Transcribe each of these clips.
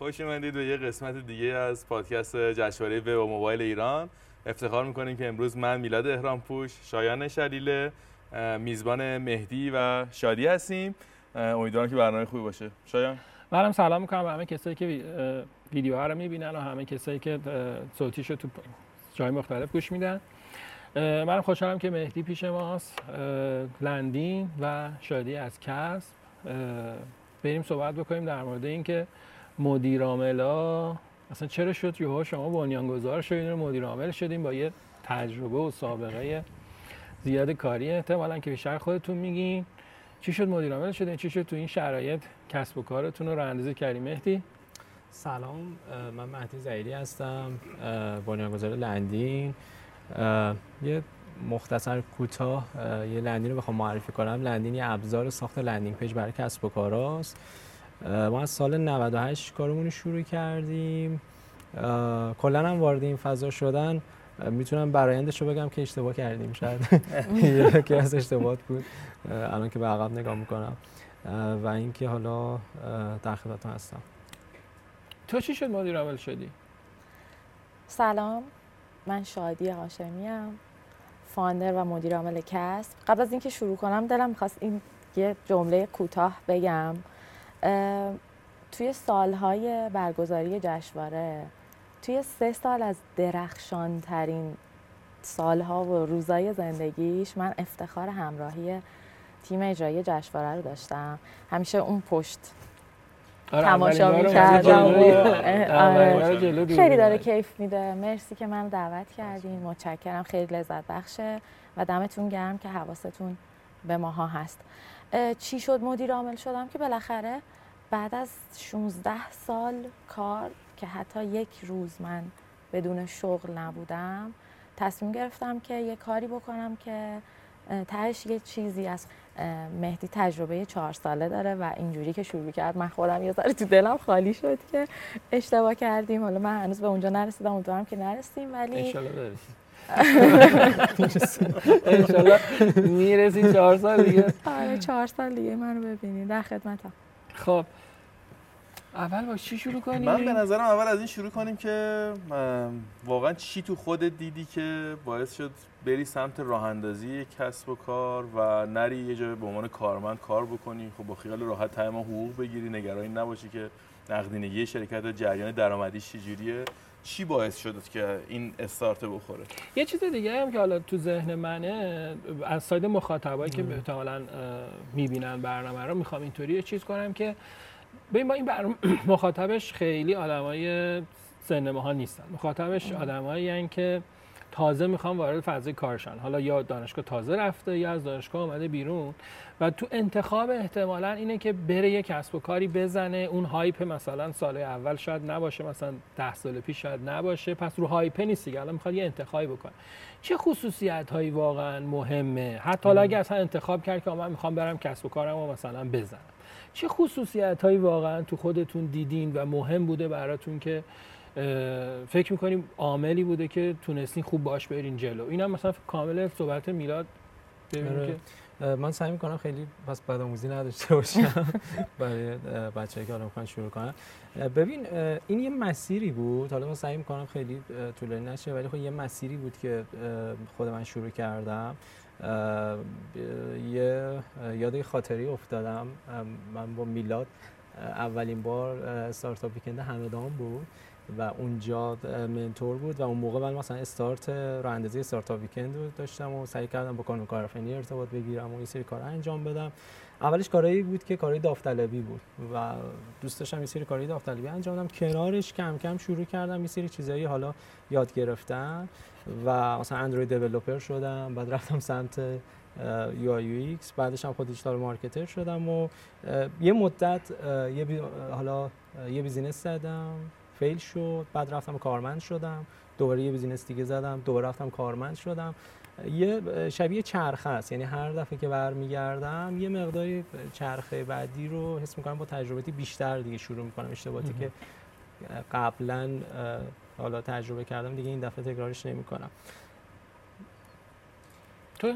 خوش اومدید به یه قسمت دیگه از پادکست جشنواره و موبایل ایران. افتخار می‌کنیم که امروز من میلاد اهرام پوش شایان شلیله میزبان مهدی و شادی هستیم. امیدوارم که برنامه خوبی باشه. شایان؟ منم سلام می‌کنم به همه کسایی که ویدیو ها رو می‌بینن و همه کسایی که صوتیشو تو جای مختلف گوش میدن. منم خوشحالم که مهدی پیش ماست. لندین و شادی از کسب. بریم صحبت بکنیم در مورد اینکه مدیر عاملا اصلا چرا شد یهو شما بنیانگذار شدین رو مدیر عامل شدین با یه تجربه و سابقه زیاد کاری؟ احتمالا که بیشتر خودتون میگین. چی شد مدیر عامل شدین؟ چی شد تو این شرایط کسب و کارتون رو راه کردیم مهدی؟ سلام من مهدی زیدی هستم بنیانگذار لندین. یه مختصر کوتاه یه لندین رو بخوام معرفی کنم. لندین یه ابزار ساخت landing page برای کسب و کاراست ما از سال 98 کارمون رو شروع کردیم. کلا هم وارد این فضا شدن. می‌تونم برآیندش رو بگم که اشتباه کردیم. شاید یکی از اشتباهات بود. الان که به عقب نگاه می‌کنم. و اینکه حالا در خدمتتون هستم. تو چی شد مدیر عامل شدی؟ سلام. من شادی هاشمی ام فاندر و مدیر عامل کسب. قبل از اینکه شروع کنم دلم می‌خواست این یه جمله کوتاه بگم. توی سالهای برگزاری جشنواره توی سه سال از درخشان ترین سالها و روزای زندگیش من افتخار همراهی تیم اجرایی جشنواره رو داشتم. همیشه اون پشت آره تماشا می‌کردم. آره. خیلی داره کیف میده. مرسی که من دعوت کردین. متشکرم. خیلی لذت بخشه و دمتون گرم که حواستون به ماها هست. چی شد؟ مدیر عامل شدم که بالاخره بعد از 16 سال کار که حتی یک روز من بدون شغل نبودم تصمیم گرفتم که یه کاری بکنم که تهش یه چیزی از مهدی تجربه چهار ساله داره و اینجوری که شروع کرد من خودم یه ذره تو دلم خالی شد که اشتباه کردیم. حالا من هنوز به اونجا نرسیدم امیدوارم که نرسیم ولی انشالله می‌رسی چهار سال دیگه. آره چهار سال دیگه منو ببینید در خدمتم. خب. اول با چی شروع کنیم؟ من به نظرم اول از این شروع کنیم که واقعا چی تو خودت دیدی که باعث شد بری سمت راه اندازی کسب و کار و نری یه جای به عنوان کارمند کار بکنی. خب با خیال راحت تایم حقوق بگیری. نگرانی نباشی که نقدینگی شرکت جریان درآمدی چجوریه. چی باعث شد که این استارت بخوره؟ یه چیز دیگه هم که حالا تو ذهن منه از ساید مخاطبایی که احتمالاً می‌بینن برنامه رو می‌خوام اینطوری یه چیز کنم که ببین با این برنامه مخاطبش خیلی آدمای سن ها نیستن. مخاطبش آدمایی که تازه می‌خوام وارد فضای کارشن. حالا یا دانشگاه تازه رفته یا از دانشگاه آمده بیرون. و تو انتخاب احتمالا اینه که بره یه کسب و کاری بزنه. اون هایپ مثلا سال اول شاید نباشه مثلا ده سال پیش شاید نباشه. پس رو هایپ نیست دیگه الان می‌خواد یه انتخابی بکنه. چه خصوصیت هایی واقعا مهمه؟ حتی حالا اگه اصلا انتخاب کرد که من می‌خوام برم کسب و کارم و مثلا بزنم. چه خصوصیت هایی واقعا تو خودتون دیدین و مهم بوده براتون که فکر می‌کنیم عاملی بوده که تونستین خوب باش برین جلو؟ اینم مثلا کامل صحبت میلاد آره. من سعی می‌کنم خیلی پس بدآموزی نداشته باشم. برای بچه‌ای که حالا می‌خوان شروع کنن. ببین این یه مسیری بود. حالا من سعی می‌کنم خیلی طولانی نشه ولی خب یه مسیری بود که خود من شروع کردم. یه یاد خاطری افتادم. من با میلاد اولین بار استارتاپ ویکند همدان بود. و اونجا منتور بود و اون موقع من مثلا استارت راه اندازی استارتاپ ویکند رو داشتم و سعی کردم با کانون کارآفرینی ارتباط بگیرم و این سری کار انجام بدم. اولش کارایی بود که کارهای داوطلبی بود و دوست داشتم این سری کارهای داوطلبی انجام بدم. کنارش کم کم شروع کردم این سری چیزایی حالا یاد گرفتم و مثلا Android developer شدم بعد رفتم سمت UI UX بعدش هم خود digital marketer شدم و یه مدت یه حالا یه business زدم. fail شد بعد رفتم کارمند شدم دوباره یه business دیگه زدم دوباره رفتم کارمند شدم. یه شبیه چرخه است یعنی هر دفعه که برمیگردم یه مقداری چرخه بعدی رو حس می‌کنم با تجربه بیشتر دیگه شروع می‌کنم. اشتباهاتی که قبلا حالا تجربه کردم دیگه این دفعه تکرارش نمی‌کنم. تو؟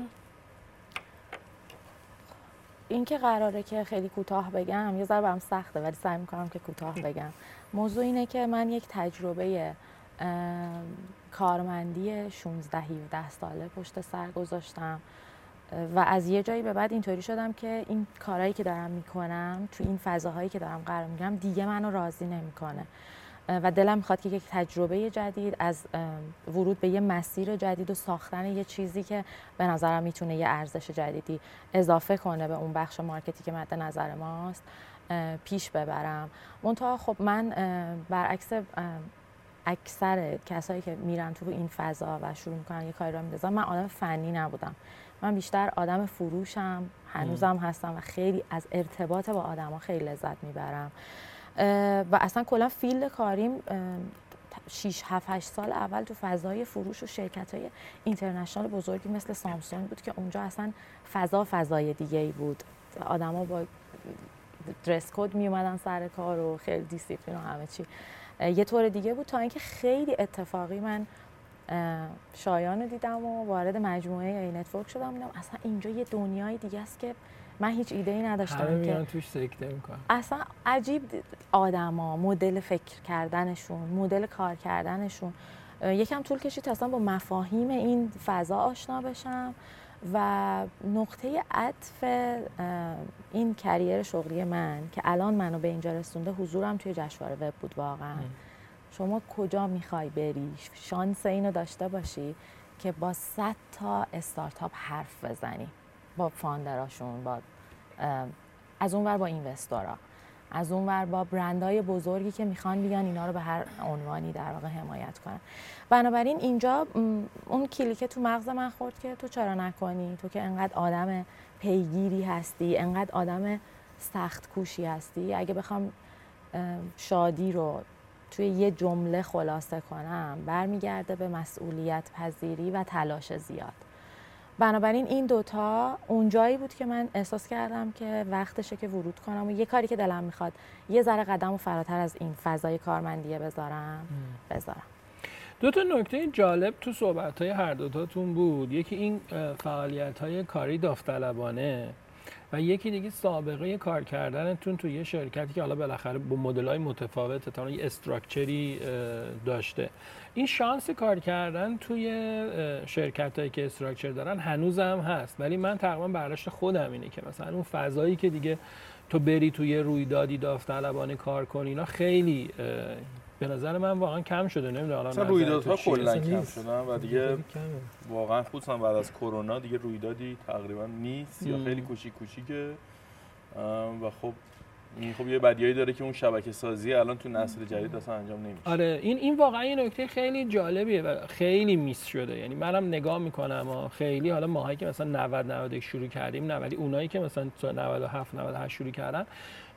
اینکه قراره که خیلی کوتاه بگم یه ذره برام سخته ولی سعی می‌کنم که کوتاه بگم. موضوع اینه که من یک تجربه کارمندی 16 17 ساله پشت سر گذاشتم. و از یه جایی به بعد اینطوری شدم که این کارهایی که دارم می‌کنم تو این فضاهایی که دارم قرار میگم دیگه منو راضی نمی‌کنه. و دلم می‌خواد که یک تجربه جدید از ورود به یه مسیر جدید و ساختن یه چیزی که به نظرم می‌تونه یه ارزش جدیدی اضافه کنه به اون بخش مارکتی که مد نظر ماست. پیش ببرم. منتها خب من برعکس اکثر کسایی که میرن تو این فضا و شروع می‌کنن یه کاری رو میندازن من آدم فنی نبودم. من بیشتر آدم فروشم هنوزم هستم و خیلی از ارتباط با آدما خیلی لذت می‌برم. و اصلا کلا field کاریم 6 7 8 سال اول تو فضای فروش و شرکت های international بزرگی مثل سامسونگ بود که اونجا اصلا فضا فضای دیگه ای بود. آدما با dress code می اومدن سر کار و خیلی دیسیپلین و همه چی. یه طور دیگه بود تا اینکه خیلی اتفاقی من شایان رو دیدم و وارد مجموعه Anetwork شدم. دیدم اصلا اینجا یه دنیای دیگه است که من هیچ ایده ای نداشتم که توش سکته می‌کنم اصلا عجیب آدما مدل فکر کردنشون مدل کار کردنشون. یکم طول کشید تا اصلا با مفاهیم این فضا آشنا بشم. و نقطه عطف این کریر شغلی من که الان منو به اینجا رسونده حضورم توی جشنواره وب بود واقعا. شما کجا می‌خوای بری؟ شانس اینو داشته باشی که با 100 تا استارتاپ حرف بزنی با فاندراشون با از اونور با اینوستورا. از اونور با برندهای بزرگی که می‌خوان بیان اینا رو به هر عنوانی در واقع حمایت کنن. بنابراین اینجا اون کلیکه تو مغز من خورد که تو چرا نکنی؟ تو که انقدر آدم پیگیری هستی انقدر آدم سخت کوشی هستی. اگه بخوام شادی رو توی یه جمله خلاصه کنم برمیگرده به مسئولیت پذیری و تلاش زیاد. بنابراین این دوتا اونجایی بود که من احساس کردم که وقتشه که ورود کنم و یه کاری که دلم می‌خواد یه ذره قدم و فراتر از این فضای کارمندیه بذارم بذارم. دو تا نکته جالب تو صحبت های هر دوتاتون بود. یکی این فعالیت های کاری داوطلبانه و یکی دیگه سابقه کار کردنتون تو یه شرکتی که حالا بالاخره با مدل های متفاوت تا یه استراکچری داشته. این شانس کار کردن توی شرکت هایی که استراکچر دارن هنوزم هست. ولی من تقریبا برداشت خودم اینه که مثلا اون فضایی که دیگه تو بری توی رویدادی داوطلبانه کار کنی اینا خیلی به نظر من واقعا کم شده. نمی‌دونم مثلا رویدادها کلا کم شدن و دیگه واقعا خصوصا بعد از کرونا دیگه رویدادی تقریبا نیست یا خیلی کوچیک کوچیکه. و خب خب یه بدیایی داره که اون شبکه سازی الان تو نسل جدید اصلا انجام نمیشه. آره این این واقعا یه نکته خیلی جالبیه و خیلی میس شده. یعنی منم نگاه می‌کنم و خیلی حالا ماهایی که مثلا 90 91 شروع کردیم 90 اونایی که مثلا 97 98 شروع کردن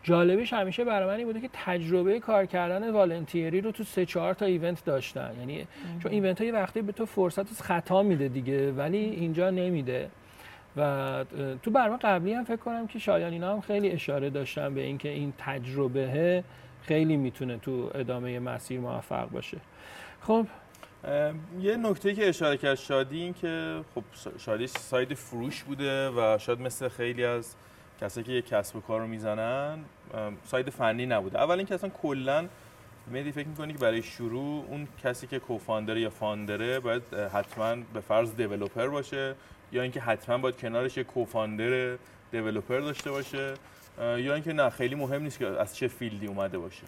جالبش همیشه برای من این بوده که تجربه کار کردن volunteer ی رو تو سه چهار تا event داشتن. یعنی چون event های وقتی به تو فرصت از خطا میده دیگه ولی اینجا نمیده. و تو برنامه قبلی هم فکر کنم که شایان اینا هم خیلی اشاره داشتن به اینکه این تجربه خیلی می‌تونه تو ادامه مسیر موفق باشه. خب. یه نکته که اشاره کرد شادی این که خب شادی side فروش بوده و شاید مثل خیلی از کسایی که یه کسب و کار رو می‌زنن side فنی نبوده. اول اینکه اصلا کلا مهدی فکر می‌کنی که برای شروع اون کسی که co-founder ه یا founder ه باید حتما به فرض developer باشه یا اینکه حتما باید کنارش یه co-founder developer داشته باشه یا اینکه نه خیلی مهم نیست که از چه field ی اومده باشه.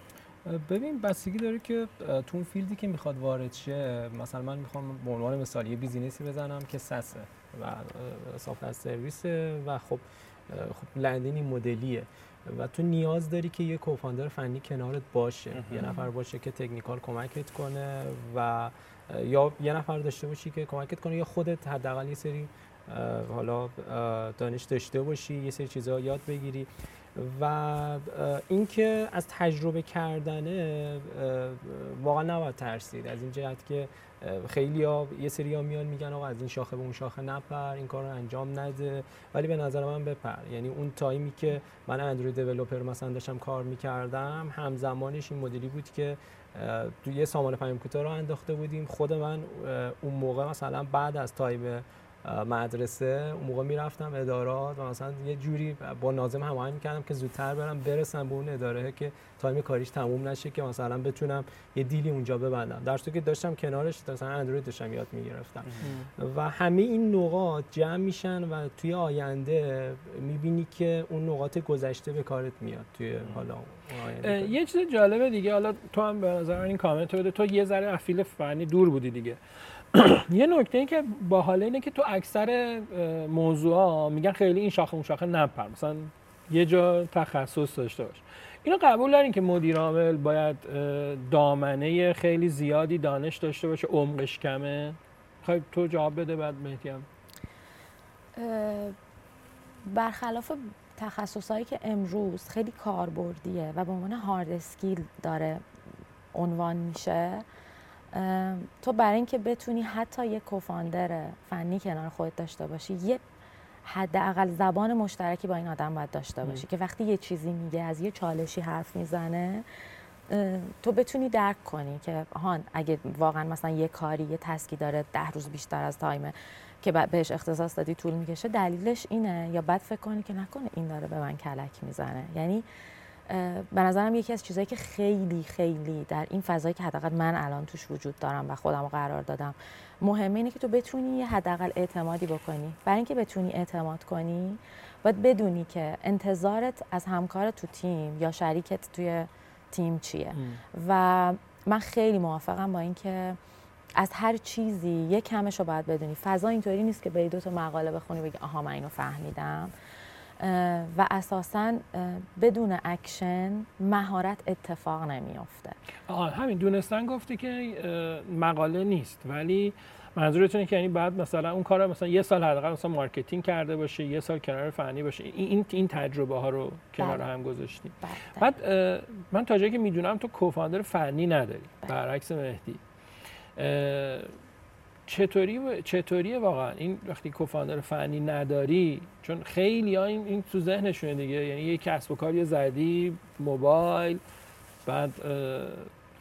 ببین بستگی داره که تو اون field ی که می‌خواد وارد شه مثلا من می‌خوام به عنوان مثال یه business ی بزنم که SaaS ه و سافت سرویس و خب خب لندینی مدلیه و تو نیاز داری که یه کوفاندر فنی کنارت باشه. یه نفر باشه که تکنیکال کمکت کنه و یا یه نفر داشته باشی که کمکت کنه یا خودت حداقل یه سری حالا دانش داشته باشی یه سری چیزها یاد بگیری. و اینکه از تجربه کردنه واقعا نباید ترسید. از این جهت که خیلی ها یه سری ها میان میگن آقا از این شاخه به اون شاخه نپر این کار رو انجام نده. ولی به نظر من بپر. یعنی اون time ی که من Android developer مثلا داشتم کار می‌کردم همزمانش این مدلی بود که تو یه سامانه پیام کوتاه رو انداخته بودیم. خود من اون موقع مثلا بعد از time مدرسه اون موقع می‌رفتم ادارات و مثلا یه جوری با ناظم هماهنگ می‌کردم که زودتر برم برسم به اون اداره که time کاریش تموم نشه که مثلا بتونم یه دیلی اونجا ببندم. در که داشتم کنارش مثلا اندروید داشتم یاد می‌گرفتم. و همه این نقاط جمع میشن و توی آینده می‌بینی که اون نقاط گذشته به کارت میاد توی حالا یه چیز جالبه دیگه حالا تو هم به نظر این کامنت بده. تو یه ذره افیل فنی دور بودی دیگه. یه نکته ای که با حاله اینه که تو اکثر موضوع میگن خیلی این شاخه اون شاخه نپر. مثلا یه جا تخصص داشته باش. اینو قبول دارین که مدیر عامل باید دامنه خیلی زیادی دانش داشته باشه عمقش کمه؟ خواهی تو جواب بده بعد مهدی هم. برخلاف تخصصهایی که امروز خیلی کاربردیه و به عنوان هارد اسکیل داره عنوان میشه تو برای اینکه بتونی حتی یه کوفاندر فنی کنار خودت داشته باشی یه حداقل زبان مشترکی با این آدم باید داشته باشی که وقتی یه چیزی میگه از یه چالشی حرف می‌زنه تو بتونی درک کنی که هان اگه واقعا مثلا یه کاری یه تسکی داره ده روز بیشتر از تایمه که بهش اختصاص دادی طول می‌کشه دلیلش اینه. یا بعد فکر کنی که نکنه این داره به من کلک می‌زنه. یعنی به نظرم یکی از چیزهایی که خیلی خیلی در این فضایی که حداقل من الان توش وجود دارم و خودم رو قرار دادم مهمه اینه که تو بتونی یه حداقل اعتمادی بکنی. برای اینکه بتونی اعتماد کنی باید بدونی که انتظارت از همکار تو تیم یا شریکت توی تیم چیه. و من خیلی موافقم با اینکه از هر چیزی یه کمش رو باید بدونی. فضا اینطوری نیست که به دو تا مقاله بخونی بگی آها من اینو فهمیدم. و اساسا بدون اکشن مهارت اتفاق نمیافته همین دونستن گفتی که مقاله نیست ولی منظورتونه که یعنی بعد مثلا اون کار مثلا یه سال حداقل مثلا marketing کرده باشه یه سال کنار فنی باشه این این تجربه ها رو کنار بله. هم گذاشتیم بله. بعد من تا جایی که می‌دونم تو co-founder فنی نداری بله. برعکس مهدی چطوری چطوریه واقعا؟ این وقتی co-founder فنی نداری چون خیلی ها این, این تو ذهنشونه دیگه. یعنی یه کسب و کاری زدی موبایل بعد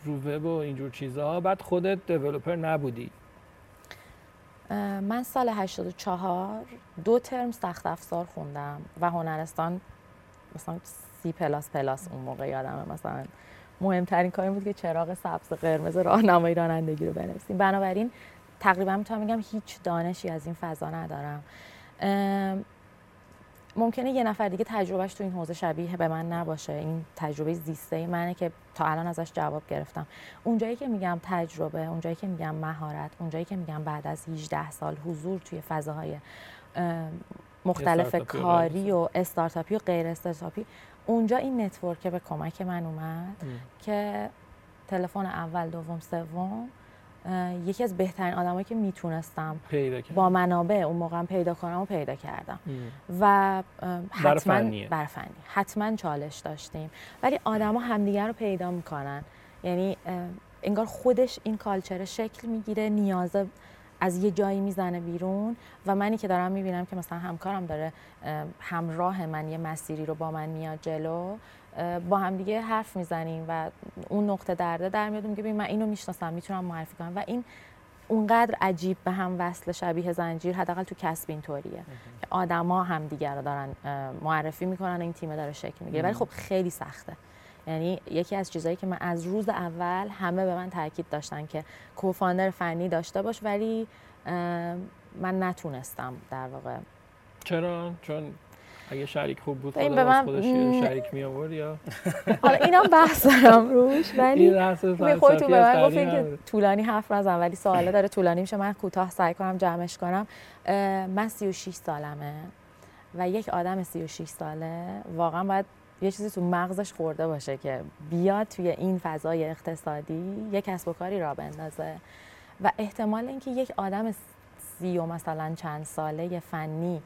رو وب و اینجور چیزها بعد خودت دیولپر نبودی. من سال 84 دو ترم سخت افزار خوندم و هنرستان مثلا سی پلاس پلاس اون موقع یادمه مثلا. مهمترین کاری بود که چراغ سبز قرمز راهنمایی رانندگی رو بنویسیم. بنابراین تقریبا می‌تونم بگم هیچ دانشی از این فضا ندارم. ممکنه یه نفر دیگه تجربهش تو این حوزه شبیه به من نباشه. این تجربه زیسته منه که تا الان ازش جواب گرفتم. اونجایی که میگم تجربه اونجایی که میگم مهارت اونجایی که میگم بعد از 18 سال حضور توی فضاهای مختلف کاری و استارتاپی. و غیر استارتاپی اونجا این network به کمک من اومد که تلفن اول دوم سوم یکی از بهترین آدمایی که می‌تونستم با منابع اون موقع پیدا کنم و پیدا کردم. و حتما برفنی حتما چالش داشتیم. ولی آدما همدیگر رو پیدا می‌کنن. یعنی انگار خودش این کالچر شکل می‌گیره نیازه از یه جایی می‌زنه بیرون. و منی که دارم می‌بینم که مثلا همکارم داره همراه من یه مسیری رو با من میاد جلو با هم دیگه حرف می‌زنیم و اون نقطه درده در میاد میگه من اینو می‌شناسم می‌تونم معرفی کنم. و این اونقدر عجیب به هم وصل شبیه زنجیر حداقل تو کسب اینطوریه که آدما هم دیگر رو دارن معرفی می‌کنن این تیم داره شکل می‌گیره. ولی خب خیلی سخته. یعنی یکی از چیزهایی که من از روز اول همه به من تاکید داشتن که کوفاندر فنی داشته باش ولی من نتونستم در واقع. چرا؟ چون اگه شریک خوب بود خدا من... خودش شریک می آورد یا؟ حالا اینم بحث دارم روش ولی خودتون به من گفتین که طولانی حرف نزن ولی سوالا داره طولانی میشه. من کوتاه سعی کنم جمعش کنم. من 36 سالمه و یک آدم 36 ساله. واقعا باید یه چیزی تو مغزش خورده باشه که بیاد توی این فضای اقتصادی یک کسب و کاری را بندازه. و احتمال اینکه یک آدم سی و مثلا چند ساله فنی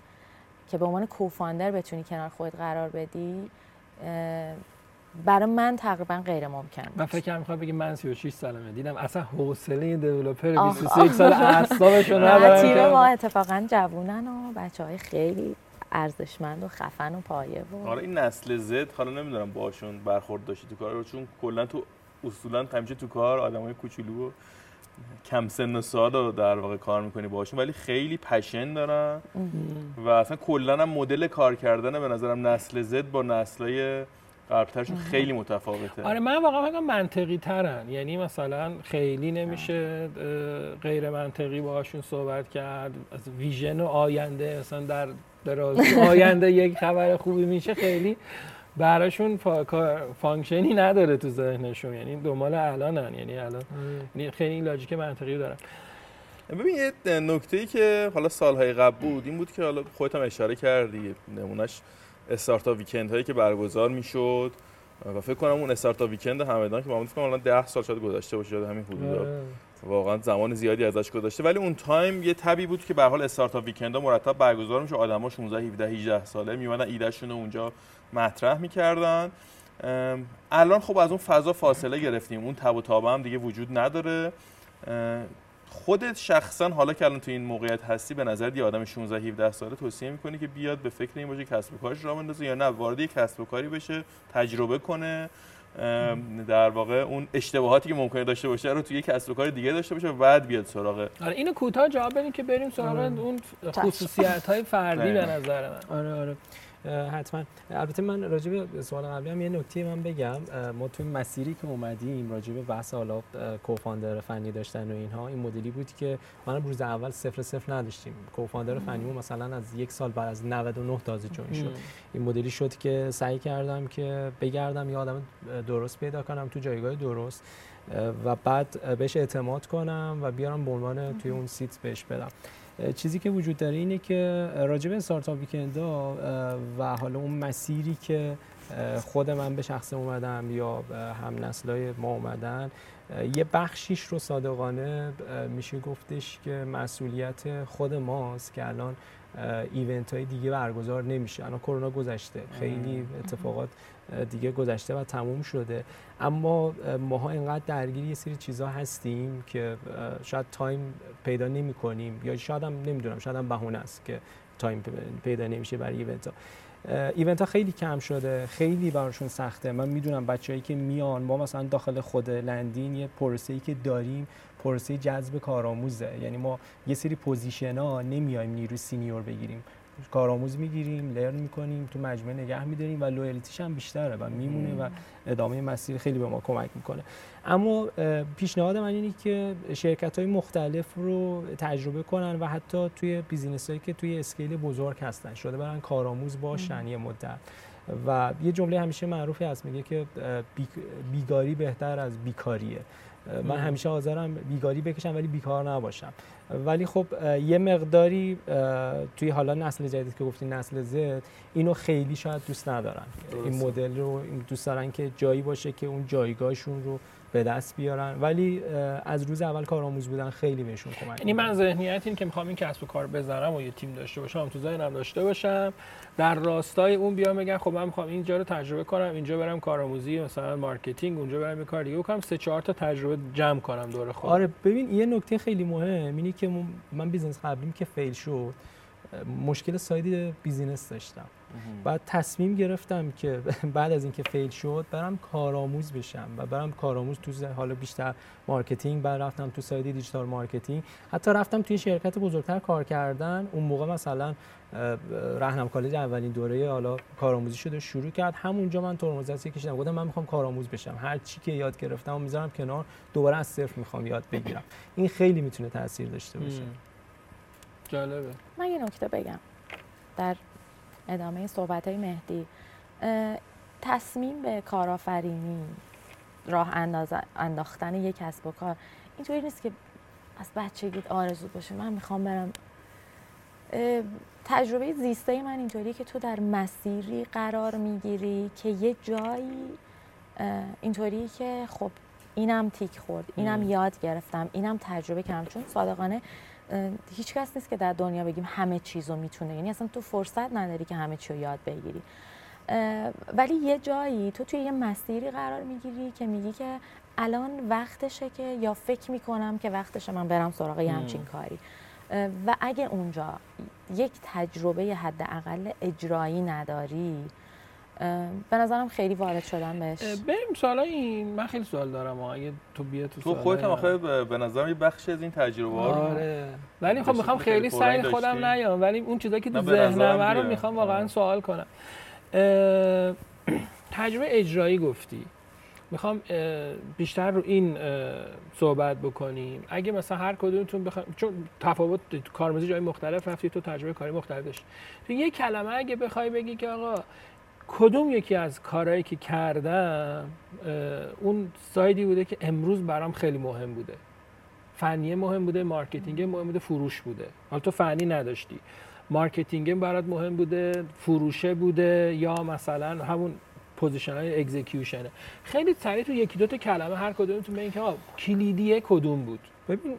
که به عنوان کوفاندر بتونی کنار خود قرار بدی برای من تقریبا غیر ممکن من فکر می‌خوام بگم من 36 سالمه. دیدم اصلا حوصله دیولپر 23 سال اعصابشو ندارم تیم ما اتفاقا جوونن و بچه های خیلی ارزشمند و خفن و پایه و آره این نسل زد. حالا نمی‌دونم باشون برخورد داشتی تو کار چون کلا تو اصولا همیشه تو کار آدمای کوچولو کم سن و سال رو در واقع کار می‌کنی باشون ولی خیلی پشن دارن. و اصلا کلا هم مدل کار کردن به نظرم نسل زد با نسلای قبلترشون خیلی متفاوته. آره من واقعا فکر منطقی ترن یعنی مثلا خیلی نمیشه غیر منطقی باهاشون صحبت کرد. از vision و آینده مثلا در دراز آینده یک خبر خوبی میشه خیلی براشون function ی نداره تو ذهنشون. یعنی دنبال الانن. یعنی الان یعنی خیلی این logic منطقی دارن ببین یه نکته ای که حالا سالهای قبل بود این بود که حالا خودت هم اشاره کردی. نمونهش استارتا ویکند هایی که برگزار می‌شد. و فکر کنم اون استارتا ویکند همدان که ما فکر کنم الان 10 سال شده گذشته باشه همین حدودا. آره. واقعا زمان زیادی ازش گذشته. ولی اون تایم یه تبی بود که به حال استارتا ویکند مرتب برگزار میشه آدما 16 17 18 ساله میومدن ایدهشون اونجا مطرح می‌کردن. الان خب از اون فضا فاصله گرفتیم. اون تب و تابه هم دیگه وجود نداره. خودت شخصا حالا که الان تو این موقعیت هستی به نظر یه آدم 16 17 ساله توصیه می‌کنی که بیاد به فکر این باشه کسب و کارش راه بندازه یا نه؟ وارد یک کسب و کاری بشه تجربه کنه. در واقع اون اشتباهاتی که ممکنه داشته باشه رو توی یک کسب و کار دیگه داشته باشه و بعد بیاد سراغ. آره اینو کوتاه جواب بدین که بریم سراغ آره. اون خصوصیت های فردی به نظر من. آره آره. حتما. البته من راجع به سوال قبلی هم یه نکته من بگم. ما توی مسیری که اومدیم راجع به بحث حالا کوفاندر فنی داشتن و اینها این مدلی بود که من روز اول صفر صفر نداشتیم. کوفاندر فنی مثلا از یک سال بعد از 99 تازه جوین شد. این مدلی شد که سعی کردم که بگردم یه آدم درست پیدا کنم تو جایگاه درست و بعد بهش اعتماد کنم و بیارم به عنوان توی اون سیت بهش بدم. چیزی که وجود داره اینه که راجع به استارتاپ ویکندا و حالا اون مسیری که خود من به شخص اومدم یا هم نسلای ما اومدن یه بخشیش رو صادقانه میشه گفتش که مسئولیت خود ماست که الان event های دیگه برگزار نمیشه. الان کرونا گذشته. خیلی اتفاقات دیگه گذشته و تموم شده. اما ماها اینقدر درگیر یه سری چیزها هستیم که شاید time پیدا نمی کنیم. یا شاید هم نمی‌دونم شاید هم بهونه است که time پیدا نمیشه برای event ها event ها خیلی کم شده خیلی براشون سخته. من می‌دونم بچههایی که میان ما مثلا داخل خود لندین یه پروسه ای که داریم پروسه جذب کارآموزه. یعنی ما یه سری position ها نمیایم نیرو senior بگیریم. کارآموز می‌گیریم learn می‌کنیم تو مجموعه نگه میداریم و loyalty ش هم بیشتره و میمونه و ادامه مسیر خیلی به ما کمک می‌کنه. اما پیشنهاد من اینه که شرکت های مختلف رو تجربه کنن و حتی توی business هایی که توی scale بزرگ هستن. شده برن کارآموز باشن یه مدت. و یه جمله همیشه معروفی هست میگه که بیگاری بهتر از بیکاریه. من همیشه حاضرم بیگاری بکشم ولی بیکار نباشم. ولی خب یه مقداری توی حالا نسل جدید که گفتی نسل زد اینو خیلی شاید دوست ندارن. این مدل رو دوست دارن که جایی باشه که اون جایگاهشون رو به دست بیارن. ولی از روز اول کارآموز بودن خیلی بهشون کمک یعنی من ذهنیت این که می‌خوام این کسب و کار بزنم و یه تیم داشته باشم تو ذهنم داشته باشم. در راستای اون بیام بگم خب من می‌خوام اینجا رو تجربه کنم اینجا برم کارآموزی مثلا marketing اونجا برم یه کار دیگه بکنم. سه چهار تا تجربه جمع کنم دور خودم. آره ببین یه نکته خیلی مهم اینه که من business قبلیم که fail شد. مشکل side business داشتم. بعد تصمیم گرفتم که بعد از اینکه fail شد برم کارآموز بشم و برم کارآموز تو حالا بیشتر marketing بعد رفتم تو side digital marketing. حتی رفتم توی شرکت بزرگتر کار کردن. اون موقع مثلا رهنم کالج اولین دوره حالا کارآموزی شده شروع کرد. همونجا من ترمز دستی کشیدم. گفتم من می‌خوام کارآموز بشم. هر چی که یاد گرفتم و می‌ذارم کنار دوباره از صفر می‌خوام یاد بگیرم. این خیلی می‌تونه تاثیر داشته باشه. جالبه. من یه نکته بگم در ادامه صحبت های مهدی تصمیم به کارآفرینی راه انداختن یک کسب و کار اینطوری نیست که از بچگی آرزو باشه. من می‌خوام برم. تجربه زیسته من اینطوریه که تو در مسیری قرار می‌گیری که یه جایی اینطوری که خب اینم تیک خورد اینم یاد گرفتم اینم تجربه کردم. چون صادقانه هیچ کس نیست که در دنیا بگیم همه چیز رو می‌تونه. یعنی اصلا تو فرصت نداری که همه چی رو یاد بگیری. ولی یه جایی تو توی یه مسیری قرار می‌گیری که میگی که الان وقتشه که یا فکر می‌کنم که وقتشه من برم سراغ یه همچین کاری. و اگه اونجا یک تجربه حداقل اجرایی نداری به نظرم خیلی وارد شدم بهش. بریم سوال این من خیلی سوال دارم اگه تو بیا تو تو خودت هم آخه به نظرم یه بخشی از این تجربه ها آره. ولی خب می‌خوام خیلی سعی خودم نیام ولی اون چیزایی که تو ذهنم رو می‌خوام واقعا سوال کنم. تجربه اجرایی گفتی. می‌خوام بیشتر رو این صحبت بکنیم. اگه مثلا هر کدومتون بخوام چون تفاوت کارمزی جای مختلف رفتی تو تجربه کاری مختلف داشتی. تو یه کلمه اگه بخوای بگی که آقا کدوم یکی از کارهایی که کردم اون side ی بوده که امروز برام خیلی مهم بوده. فنی مهم بوده marketing مهم بوده فروش بوده. حالا تو فنی نداشتی. marketing برات مهم بوده فروشه بوده یا مثلا همون position های execution ه خیلی سریع تو یکی دو تا کلمه هر کدومتون بگین که کلیدیه کدوم بود؟ ببین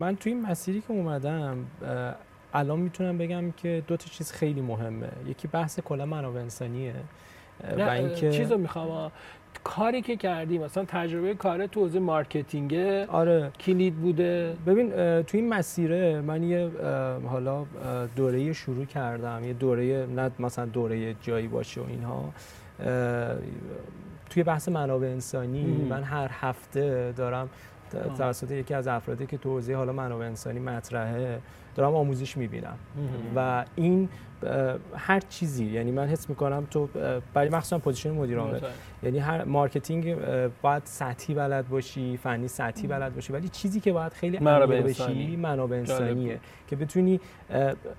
من توی این مسیری که اومدم الان می‌تونم بگم که دو تا چیز خیلی مهمه. یکی بحث کلا منابع انسانیه و اینکه چیزو می‌خوام کاری که کردی مثلا تجربه کار تو حوزه marketing آره. کلید بوده. ببین تو این مسیره من یه حالا دوره شروع کردم. یه دوره نه مثلا دوره جایی باشه و اینها. توی بحث منابع انسانی من هر هفته دارم توسط یکی از افرادی که تو حوزه حالا منابع انسانی مطرحه دارم آموزش می‌بینم. و این هر چیزی یعنی من حس می‌کنم تو برای مخصوصا position مدیر عامل. یعنی هر marketing باید سطحی بلد باشی فنی سطحی بلد باشی ولی چیزی که باید خیلی منابع بشی منابع انسانیه. که بتونی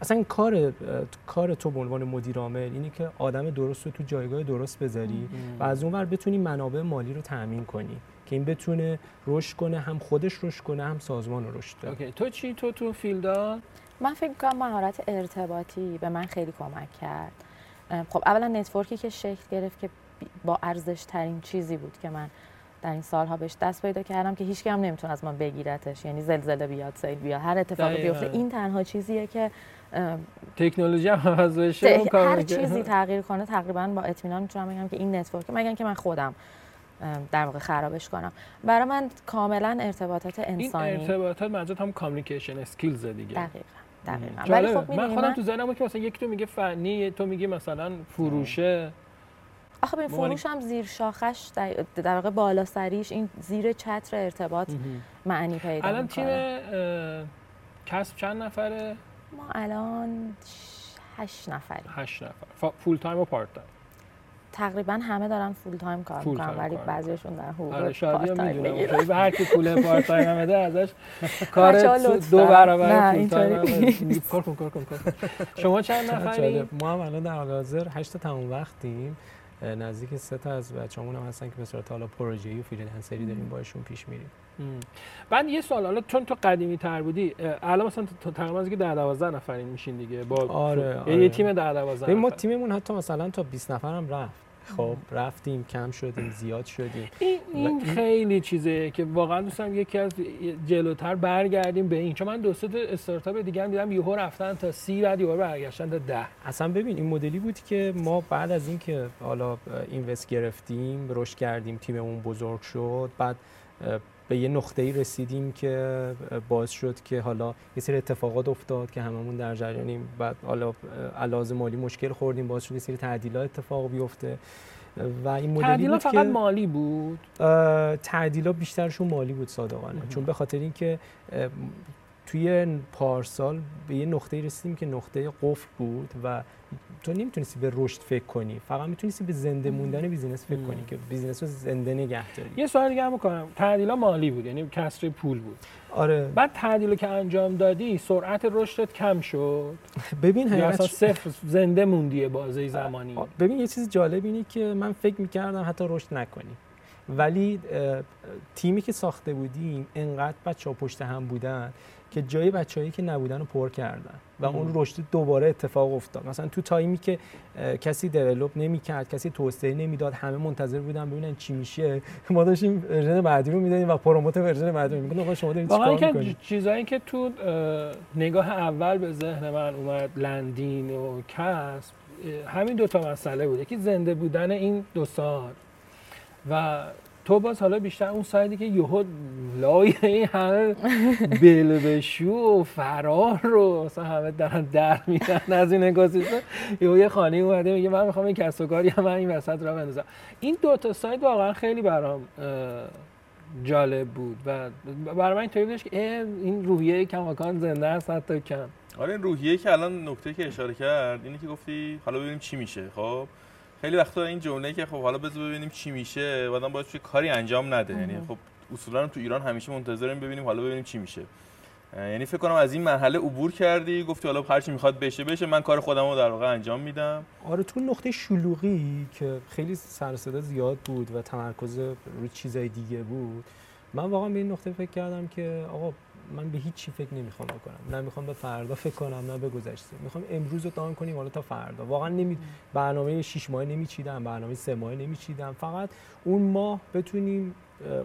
اصلا کار کار تو به عنوان مدیر عامل اینی که آدم درست رو تو جایگاه درست بذاری و از اون ور بتونی منابع مالی رو تامین کنی. که این بتونه رشد کنه هم خودش رشد کنه هم سازمان رو رشد کنه. OK. تو چی؟ تو تو field ا من فکر کنم مهارت ارتباطی به من خیلی کمک کرد. خب اولا network ی که شکل گرفت که با ارزش ترین چیزی بود که من در این سالها بهش دست پیدا کردم که هیچ هم نمی‌تونه از من بگیرتش. یعنی زلزله بیاد سیل بیاد هر اتفاقی بیفته این تنها چیزیه که تکنولوژی هم عوض بشه هر چیزی تغییر کنه تقریبا با اطمینان می‌تونم بگم که این network مگه که من خودم در واقع خرابش کنم. برای من کاملا ارتباطات انسانی این ارتباطات منظورت هم communication skills دیگه. دقیقاً دقیقاً. ولی خب من خودم تو ذهنم که مثلا یکی تو میگه فنی تو میگه مثلا فروشه. آخه به فروش هم زیر شاخش در واقع بالا سریش این زیر چتر ارتباط معنی پیدا الان تیم کسب چند نفره؟ ما الان هشت نفری هشت نفر. full time و part time تقریبا همه دارن full time کار می‌کنن ولی بعضیشون در حقوق آره شادی می‌دونم. به هر کی پول part time هم بده ازش. کار دو برابر full time کار کن کار کن شما چند نفری؟ ما هم الان در حال حاضر 8 تا تمام وقتیم. نزدیک سه تا از بچه‌مون هم هستن که به صورت حالا پروژه‌ای و freelancer ی داریم باشون پیش میریم. بعد یه سوال حالا چون تو قدیمی تر بودی الان مثلا تقریبا از که 10 12 نفرین میشین دیگه با آره, آره. یه تیم 10 12 ما تیممون حتی مثلا تا 20 نفر هم رفت. خب رفتیم کم شدیم زیاد شدیم. این, این خیلی چیزه که واقعا دوستم یکی از جلوتر برگردیم به این. چون من دو سه استارتاپ دیگه هم دیدم یهو رفتن تا سی بعد یهو برگشتن تا ده. اصلا ببین این مدلی بود که ما بعد از اینکه حالا اینوست گرفتیم رشد کردیم تیممون بزرگ شد بعد به یه نقطه ای رسیدیم که باعث شد که حالا یه سری اتفاقات افتاد که هممون در جریانیم بعد حالا علاوه مالی مشکل خوردیم باعث شد یه سری تعدیلات اتفاق بیفته. و این مدلی بود فقط مالی بود؟ تعدیلات بیشترشون مالی بود صادقانه. چون به خاطر اینکه توی پارسال به یه نقطه رسیدیم که نقطه قفل بود و تو نمی‌تونستی به رشد فکر کنی فقط می‌تونستی به زنده موندن business فکر کنی که business رو زنده نگه داری. یه سوال دیگه هم بکنم. تعدیلا مالی بود یعنی کسر پول بود. آره. بعد تعدیل که انجام دادی سرعت رشدت کم شد. ببین اصلا صفر زنده موندی بازه زمانی؟ ببین یه چیز جالب اینه که من فکر می‌کردم حتی رشد نکنی. ولی تیمی که ساخته بودیم انقدر بچه ها پشت هم بودن که جای بچههایی که نبودن رو پر کردن و اون رشد دوباره اتفاق افتاد. مثلا تو تایمی که کسی develop نمی‌کرد کسی توسعه نمی‌داد همه منتظر بودن ببینن چی میشه. ما داشتیم version بعدی رو می‌دادیم و promote version بعدی رو می‌گفتن شما دارید چیکار می‌کنید؟ چیزایی که تو نگاه اول به ذهن من اومد لندین و کسب همین دو تا مسئله بود. یکی زنده بودن این دو سال و تو باز حالا بیشتر اون side ی که یهو لای این همه بلبشو و فرار رو مثلا همه دارن در میدن از این اکوسیستم. یهو یه خانه اومده میگه من می‌خوام این کسب و کاری هم این وسط را بندازم. این دو تا سایت واقعا خیلی برام جالب بود و برای من اینطوری بودش که این روحیه کماکان زنده است حتی کم. آره این روحیه که الان نکته که اشاره کرد اینه که گفتی حالا ببینیم چی میشه خب؟ خیلی وقتا این جمله که خب حالا بذار ببینیم چی میشه بعدم باید چه کاری انجام نده. یعنی خب اصولا تو ایران همیشه منتظریم ببینیم حالا ببینیم چی میشه. یعنی فکر کنم از این مرحله عبور کردی گفتی حالا هر چی می‌خواد بشه بشه. من کار خودم رو در واقع انجام میدم. آره تو نقطه شلوغی که خیلی سر زیاد بود و تمرکز روی چیزای دیگه بود من واقعا به این نقطه فکر کردم که آقا من به هیچ چی فکر نمی‌خوام بکنم. نه می‌خوام به فردا فکر کنم نه به گذشته. می‌خوام امروز رو دان کنیم حالا تا فردا. واقعا نمی برنامه 6 ماه نمیچیدم برنامه 3 ماه نمیچیدم. فقط اون ماه بتونیم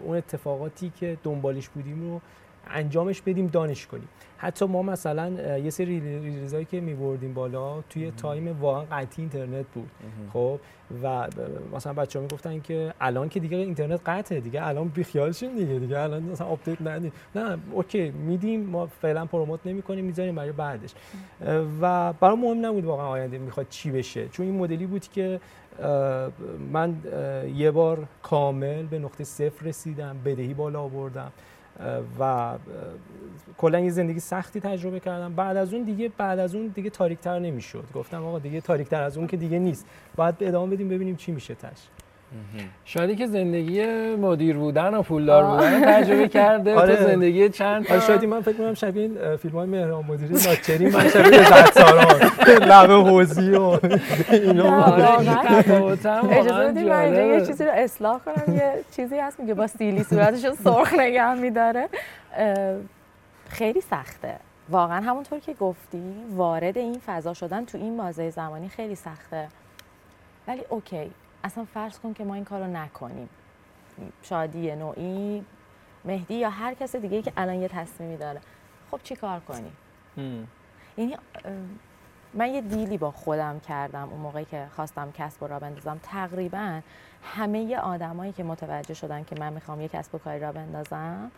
اون اتفاقاتی که دنبالش بودیم رو انجامش بدیم دانش کنیم. حتی ما مثلا یه سری release ایی که میبردیم بالا توی time واقعا قطعی اینترنت بود. خب؟ و مثلا بچه ها می‌گفتن که الان که دیگه اینترنت قطعه دیگه الان بیخیالشین دیگه دیگه الان مثلا update ندیم. نه OK میدیم ما فعلا promote نمی‌کنیم می‌ذاریم برای بعدش. و برای مهم نبود واقعا آینده می‌خواد چی بشه. چون این مدلی بود که من یه بار کامل به نقطه صفر رسیدم بدهی بالا آوردم. و کلا یه زندگی سختی تجربه کردم. بعد از اون دیگه بعد از اون دیگه تاریکتر نمی‌شد. گفتم آقا دیگه تاریکتر از اون که دیگه نیست. باید ادامه بدیم ببینیم چی میشه تش. شادی که زندگی مدیر بودن و پولدار بودن تجربه کرده آره. تو زندگی چند تا شادی من فکر کنم شبیه این فیلم های مهران مدیری ناچری من شبیه زدساران لبه حوزی و اینا. اجازه بدید من یه چیزی رو اصلاح کنم. یه چیزی هست میگه با سیلی صورتش سرخ نگه میداره. خیلی سخته. واقعا همونطور که گفتی وارد این فضا شدن تو این بازه زمانی خیلی سخته. ولی اوکی. اصلا فرض کن که ما این کار رو نکنیم. شادی نوعی مهدی یا هر کس دیگه که الان یه تصمیمی داره. خب چی کار کنیم؟ یعنی من یه دیلی با خودم کردم اون موقعی که خواستم کسب و را بندازم. تقریبا همه آدمایی که متوجه شدن که من می‌خوام یه کسب و کاری را بندازم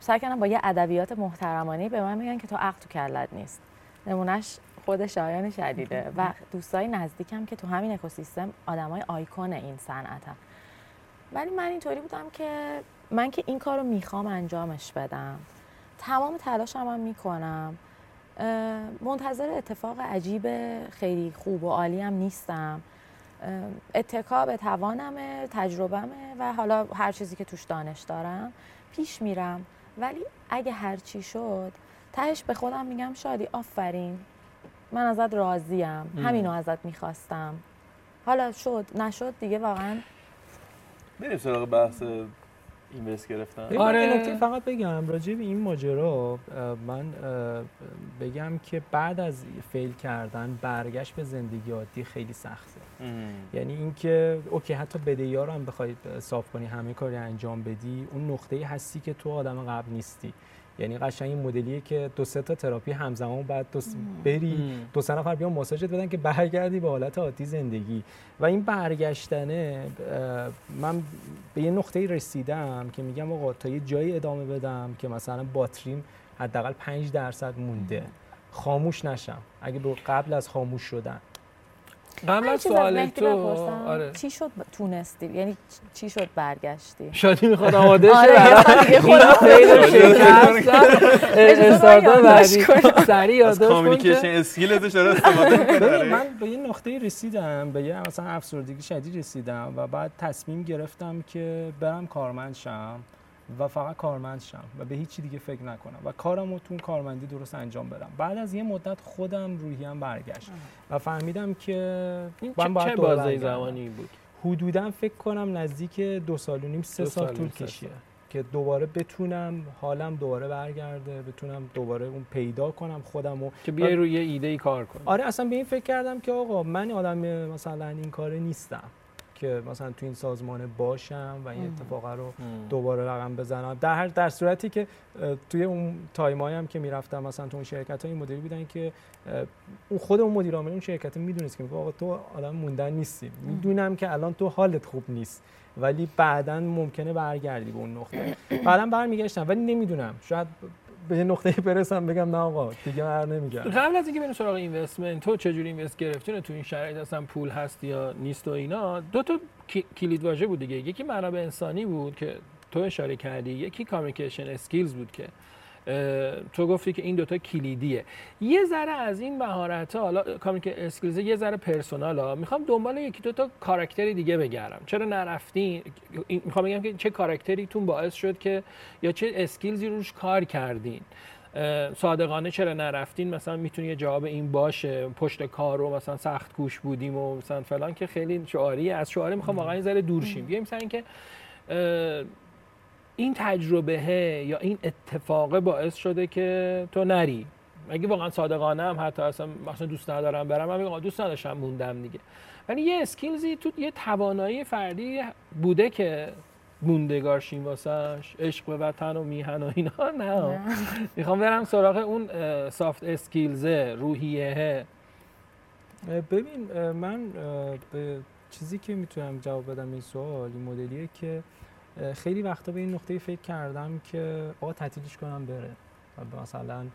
سعی کردم با یه ادبیات محترمانه به من میگن که تو عقل تو کلت نیست. نمونهش خود شایان شدیده و دوستای نزدیکم که تو همین اکوسیستم آدمای آیکون این صنعتم ولی من اینطوری بودم که من که این کار رو می‌خوام انجامش بدم. تمام تلاشم هم می‌کنم. منتظر اتفاق عجیب خیلی خوب و عالی هم نیستم. اتکا به توانمه تجربهمه و حالا هر چیزی که توش دانش دارم پیش میرم. ولی اگه هر چی شد تهش به خودم میگم شادی آفرین. من ازت راضیم. همینو ازت می‌خواستم. حالا شد نشد دیگه واقعا. بریم سراغ بحث اینوست گرفتن. آره. فقط بگم راجع به این ماجرا من بگم که بعد از فیل کردن برگشت به زندگی عادی خیلی سخته. یعنی اینکه اوکی حتی بدهی رو هم بخوای صاف کنی همه کاری انجام بدی اون نقطه‌ای هستی که تو آدم قبل نیستی. یعنی قشنگ این مدلیه که دو سه تا تراپی همزمان بعد دو بری دو سه نفر بیان ماساژت بدن که برگردی به حالت عادی زندگی. و این برگشتنه من به یه نقطه رسیدم که میگم آقا تا یه جایی ادامه بدم که مثلا باتریم حداقل 5 درصد مونده. خاموش نشم. اگه قبل از خاموش شدن. قبل از سوال تو آره. چی شد تونستی؟ یعنی چی شد برگشتی؟ شادی می‌خواد آماده شه آره اینا خیلی شکست. استارتاپ بعدی. سریع یادداشت کن کامیکیشن اسکیلتش داره استفاده من به یه نقطه رسیدم به یه مثلا افسردگی شدید رسیدم و بعد تصمیم گرفتم که برم کارمند شم. و فقط کارمند شم و به هیچی دیگه فکر نکنم و کارم رو تو کارمندی درست انجام بدم. بعد از یه مدت خودم روحیم برگشت و فهمیدم که این چه, چه بازه زمانی بود؟ حدودا فکر کنم نزدیک دو سال و نیم سه سال طول کشیه که دوباره بتونم حالم دوباره برگرده بتونم دوباره اون پیدا کنم خودم و که بیای روی یه ایده ای کار کنم آره اصلا به این فکر کردم که آقا من آدم مثلا این کاره نیستم. که مثلا تو این سازمان باشم و این. اتفاق رو. دوباره رقم بزنم. در هر در صورتی که توی اون time ایی هم که می‌رفتم مثلا تو اون شرکت ها این مدیری بودن که اون خود اون مدیر عامل اون شرکت می‌دونست که آقا تو آدم موندن نیستی. می‌دونم که الان تو حالت خوب نیست ولی بعدا ممکنه برگردی به اون نقطه. بعدا برمیگشتم ولی نمی‌دونم. شاید به یه نقطه برسم بگم نه آقا دیگه بر نمیگردم قبل از اینکه بریم سراغ investment تو چجوری invest گرفتی؟ تو این شرایط اصلا پول هست یا نیست و اینا؟ دو تا کلید واژه بود دیگه. یکی منابع انسانی بود که تو اشاره کردی یکی communication skills بود که تو گفتی که این دوتا کلیدیه. یه ذره از این مهارت ها حالا skills یه ذره personal ها. می‌خوام دنبال یکی دو تا کاراکتری دیگه بگردم چرا نرفتین می‌خوام بگم که چه کاراکتری تون باعث شد که یا چه skills ی روش کار کردین؟ صادقانه چرا نرفتین؟ مثلا می‌تونی یه جواب این باشه. پشت کار رو مثلا سخت کوش بودیم و مثلا فلان که خیلی شعاری از شعاری می‌خوام واقعا یه ذره دور شیم. بیایم مثلا اینکه این تجربه یا این اتفاق باعث شده که تو نری. اگه واقعا صادقانه هم حتی اصلا مثلا دوست ندارم برم من دوست نداشتم موندم دیگه. ولی یه اسکیلزی تو یه توانایی فردی بوده که موندگار شیم واسش. عشق به وطن و میهن و اینا. نه. می‌خوام برم سراغ اون سافت اسکیلزه روحیه ببین من به چیزی که می‌تونم جواب بدم این سوال این مدلیه که خیلی وقتا به این نقطه فکر کردم که آقا تعطیلش کنم بره. مثلا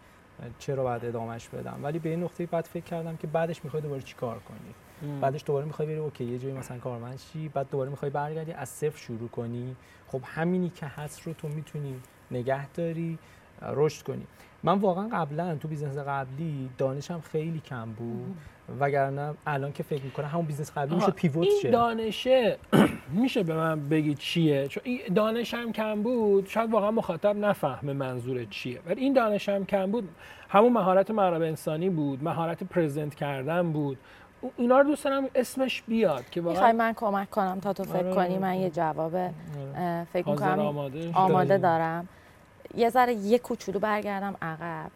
چرا باید ادامهش بدم؟ ولی به این نقطه بعد فکر کردم که بعدش می‌خوای دوباره چیکار کنی؟ بعدش دوباره می‌خوای بری OK یه جایی مثلا کارمند شی بعد دوباره می‌خوای برگردی از صفر شروع کنی. خب همینی که هست رو تو می‌تونی نگه داری رشد کنی. من واقعا قبلا تو بیزنس قبلی دانشم خیلی کم بود. وگرنه الان که فکر می‌کنم همون business قبلی میشه pivot این شه. دانشه میشه به من بگی چیه؟ چون این دانشم کم بود شاید واقعا مخاطب نفهمه منظور چیه. ولی این دانشم کم بود همون مهارت منابع انسانی بود مهارت present کردن بود. اینا رو دوست دارم اسمش بیاد که می‌خوای واقعا من کمک کنم تا تو فکر آره. کنی؟ من یه جواب اه، فکر می‌کنم آماده آماده. دارم. یه ذره یه کوچولو برگردم عقب.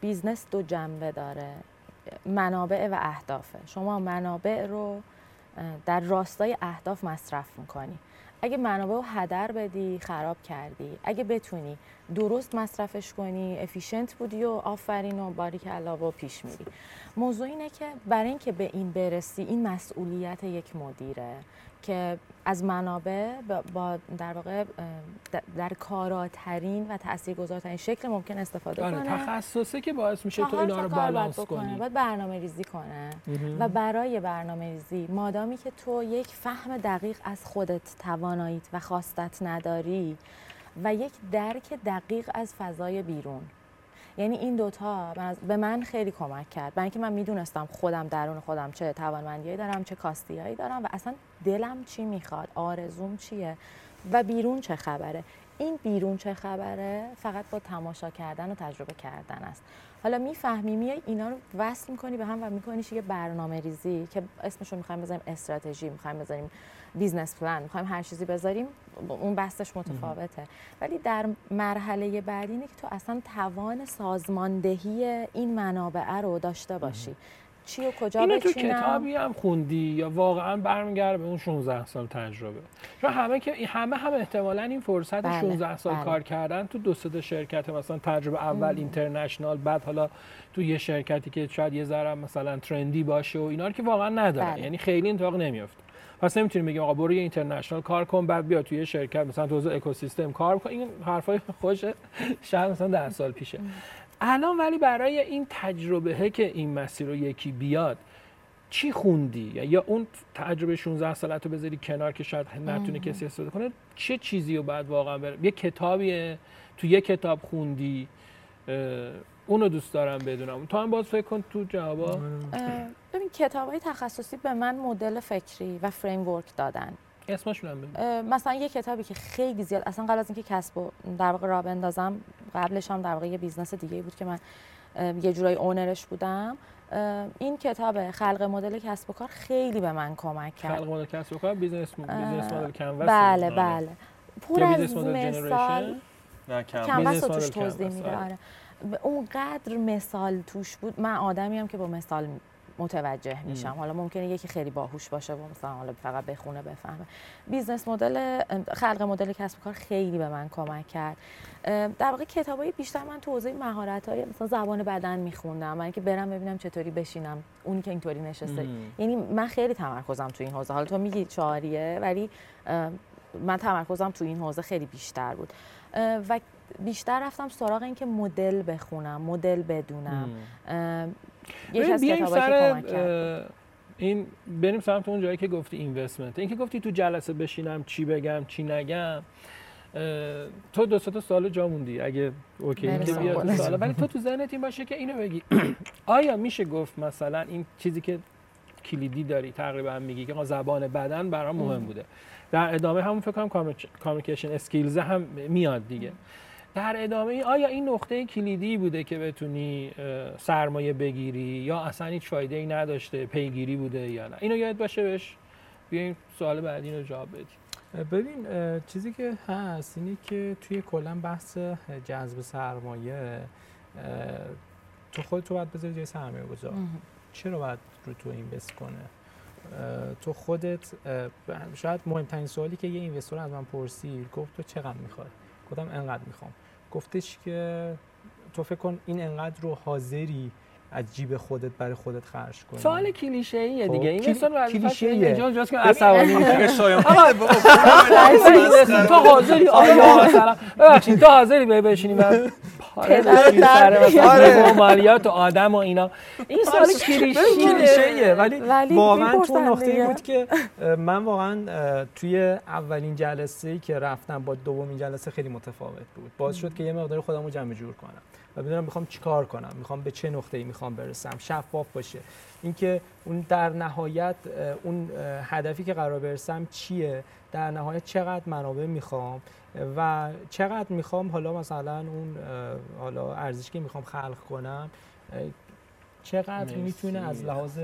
business دو جنبه داره. منابع و اهدافه. شما منابع رو در راستای اهداف مصرف می‌کنی. اگه منابع رو هدر بدی خراب کردی. اگه بتونی درست مصرفش کنی efficient بودی و آفرین و باریکلا و پیش میری. موضوع اینه که برای اینکه به این برسی این مسئولیت یک مدیره. که از منابع با- در واقع در کاراترین و تاثیرگذارترین شکل ممکن استفاده آره کنه. تخصصه که باعث میشه تو اینا رو بالانس. کنی. باید برنامه ریزی کنه و برای برنامه ریزی مادامی که تو یک فهم دقیق از خودت تواناییت و خواستت نداری و یک درک دقیق از فضای بیرون. یعنی این دوتا به من خیلی کمک کرد. برای اینکه من می‌دونستم خودم درون خودم چه توانمندیایی دارم چه کاستیایی دارم و اصلا دلم چی می‌خواد آرزوم چیه و بیرون چه خبره. این بیرون چه خبره فقط با تماشا کردن و تجربه کردن است. حالا می‌فهمی میای اینا رو وصل می‌کنی به هم و میکنیش یه برنامه ریزی که اسمش رو می‌خوایم بذاریم استراتژی می‌خوایم بذاریم business plan می‌خوایم هر چیزی بذاریم اون بستش متفاوته. ولی در مرحله بعدی اینه که تو اصلا توان سازماندهی این منابع رو داشته باشی. چی و کجا اینو تو کتابی هم خوندی یا واقعا برمیگرده به اون 16 سال تجربه؟ چون همه که همه هم احتمالا این فرصت بله، 16 سال بله. کار کردن تو دو سه شرکت مثلا تجربه اول اینترنشنال بعد حالا تو یه شرکتی که شاید یه ذره مثلا ترندی باشه و اینا رو که واقعا نداره بله. یعنی خیلی اتفاق نمیفته پس نمی‌تونیم بگیم آقا برو یه اینترنشنال کار کن بعد بیا توی یه شرکت مثلا تو اکوسیستم کار کن. این حرفای خوش شاید مثلا 10 سال پیشه. الان ولی برای این تجربه که این مسیر رو یکی بیاد چی خوندی؟ یا- اون تجربه 16 سالت رو بذاری کنار که شاید نتونه کسی استفاده کنه؟ چه چیزی رو بعد واقعا بره یه کتابیه؟ تو یه کتاب خوندی اونو دوست دارم بدونم. تو هم باز فکر کن تو جوابا اه، ببین کتاب های تخصصی به من مدل فکری و فریم ورک دادن. اسمشون هم مثلا یه کتابی که خیلی زیاد اصلا قبل از اینکه کسب و در واقع راه بندازم قبلش هم در واقع یه business دیگه بود که من یه جورایی owner ش بودم. این کتاب خلق مدل کسب و کار خیلی به من کمک کرد. خلق مدل کسب و کار business business model canvas بله آره. بله. پر از مثال generation نه توضیح میده آره. اونقدر مثال توش بود من آدمی هم که با مثال متوجه میشم. حالا ممکنه یکی خیلی باهوش باشه و مثلا حالا فقط بخونه بفهمه. business model خلق مدل کسب کار خیلی به من کمک کرد. در واقع کتابای بیشتر من تو حوزه مهارت های مثلا زبان بدن میخوندم. من که برم ببینم چطوری بشینم اونی که اینطوری نشسته. یعنی من خیلی تمرکزم تو این حوزه. حالا تو میگی چهاریه ولی من تمرکزم تو این حوزه خیلی بیشتر بود. و بیشتر رفتم سراغ اینکه مدل بخونم مدل بدونم. یکی از کتابایی که این بریم سمت اون جایی که گفتی investment اینکه گفتی تو جلسه بشینم چی بگم چی نگم تو دو تا سال جا موندی. اگه OK که بیا سال ولی تو تو ذهنت این باشه که اینو بگی. آیا میشه گفت مثلا این چیزی که کلیدی داری تقریبا میگی که زبان بدن برام مهم بوده؟ در ادامه همون فکر کنم communication skills هم میاد دیگه. در ادامه آیا این نقطه کلیدی بوده که بتونی سرمایه بگیری یا اصلا هیچ فایده ای نداشته پیگیری بوده یا نه؟ اینو یاد باشه بهش. بیاین سوال بعدی رو جواب بدیم. ببین چیزی که هست اینه که توی کلا بحث جذب سرمایه تو خود تو باید بذاری جای سرمایه گذار چرا باید رو تو اینوست کنه؟ تو خودت شاید مهمترین سوالی که یه اینوستور از من پرسید گفت تو چقدر می‌خوای؟ گفتم انقدر می‌خوام. گفتش که تو فکر کن این انقدر رو حاضری از جیب خودت برای خودت خرج کنی. سوال کلیشه ایه دیگه این مثلا کلیشه ایه جاست که عصبانی تو حاضری؟ آیا مثلا ببخشید. تو حاضری؟ به بشینی و آره مالیات و آدم و اینا. این سوال کلیشه ایه ولی واقعا تو نقطه بود که من واقعا توی اولین جلسه ای که رفتم با دومین جلسه خیلی متفاوت بود. باز شد که یه مقدار خودم رو جمع جور کنم. و بدونم می‌خوام چیکار کنم. می‌خوام به چه نقطه‌ای می‌خوام برسم. شفاف باشه. اینکه اون در نهایت اون هدفی که قرار برسم چیه؟ در نهایت چقدر منابع می‌خوام؟ و چقدر می‌خوام حالا مثلا اون حالا ارزشی که می‌خوام خلق کنم چقدر می‌تونه از لحاظ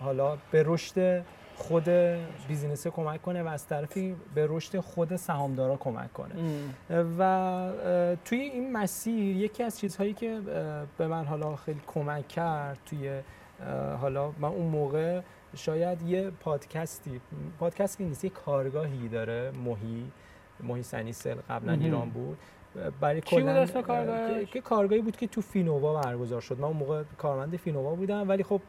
حالا به رشد خود بیزینس کمک کنه و از طرفی به رشد خود سهامدارا کمک کنه. و توی این مسیر یکی از چیزهایی که به من حالا خیلی کمک کرد توی حالا من اون موقع شاید یه پادکستی پادکستی نیست یه کارگاهی داره موهی موهی سنیسل قبلا ایران بود. برای کلا که کارگاهی بود که تو فینووا برگزار شد. من اون موقع کارمند فینووا بودم ولی خب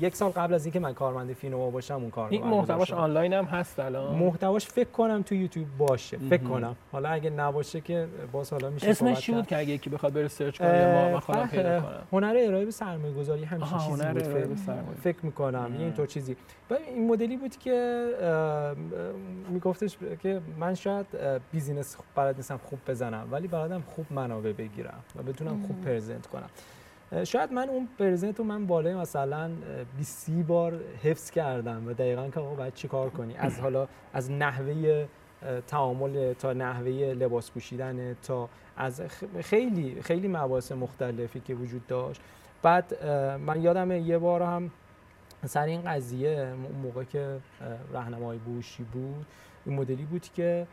یک سال قبل از اینکه من کارمند فینووا باشم اون کار این محتواش آنلاین هم هست الان؟ محتواش فکر کنم تو یوتیوب باشه فکر کنم. حالا اگه نباشه که باز حالا میشه اسمش چی بود که اگه یکی بخواد بره سرچ کنه ما خودم پیدا کنم؟ هنر ارائه به سرمایه گذاری همین چیزی بود. فکر, فکر می‌کنم یه اینطور چیزی. این مدلی بود که میگفتش که من شاید بیزینس بلد نیستم خوب بزنم ولی بلدم خوب منابع بگیرم و بتونم خوب پرزنت کنم. شاید من اون پرزنت رو من بالای مثلا 20 بار حفظ کردم و دقیقا که آقا باید چی کار کنی؟ از حالا از نحوه تعامل تا نحوه لباس پوشیدن تا از خیلی خیلی مباحث مختلفی که وجود داشت. بعد من یادم یه بار هم سر این قضیه موقع که راهنمای بوشی بود این مدلی بود که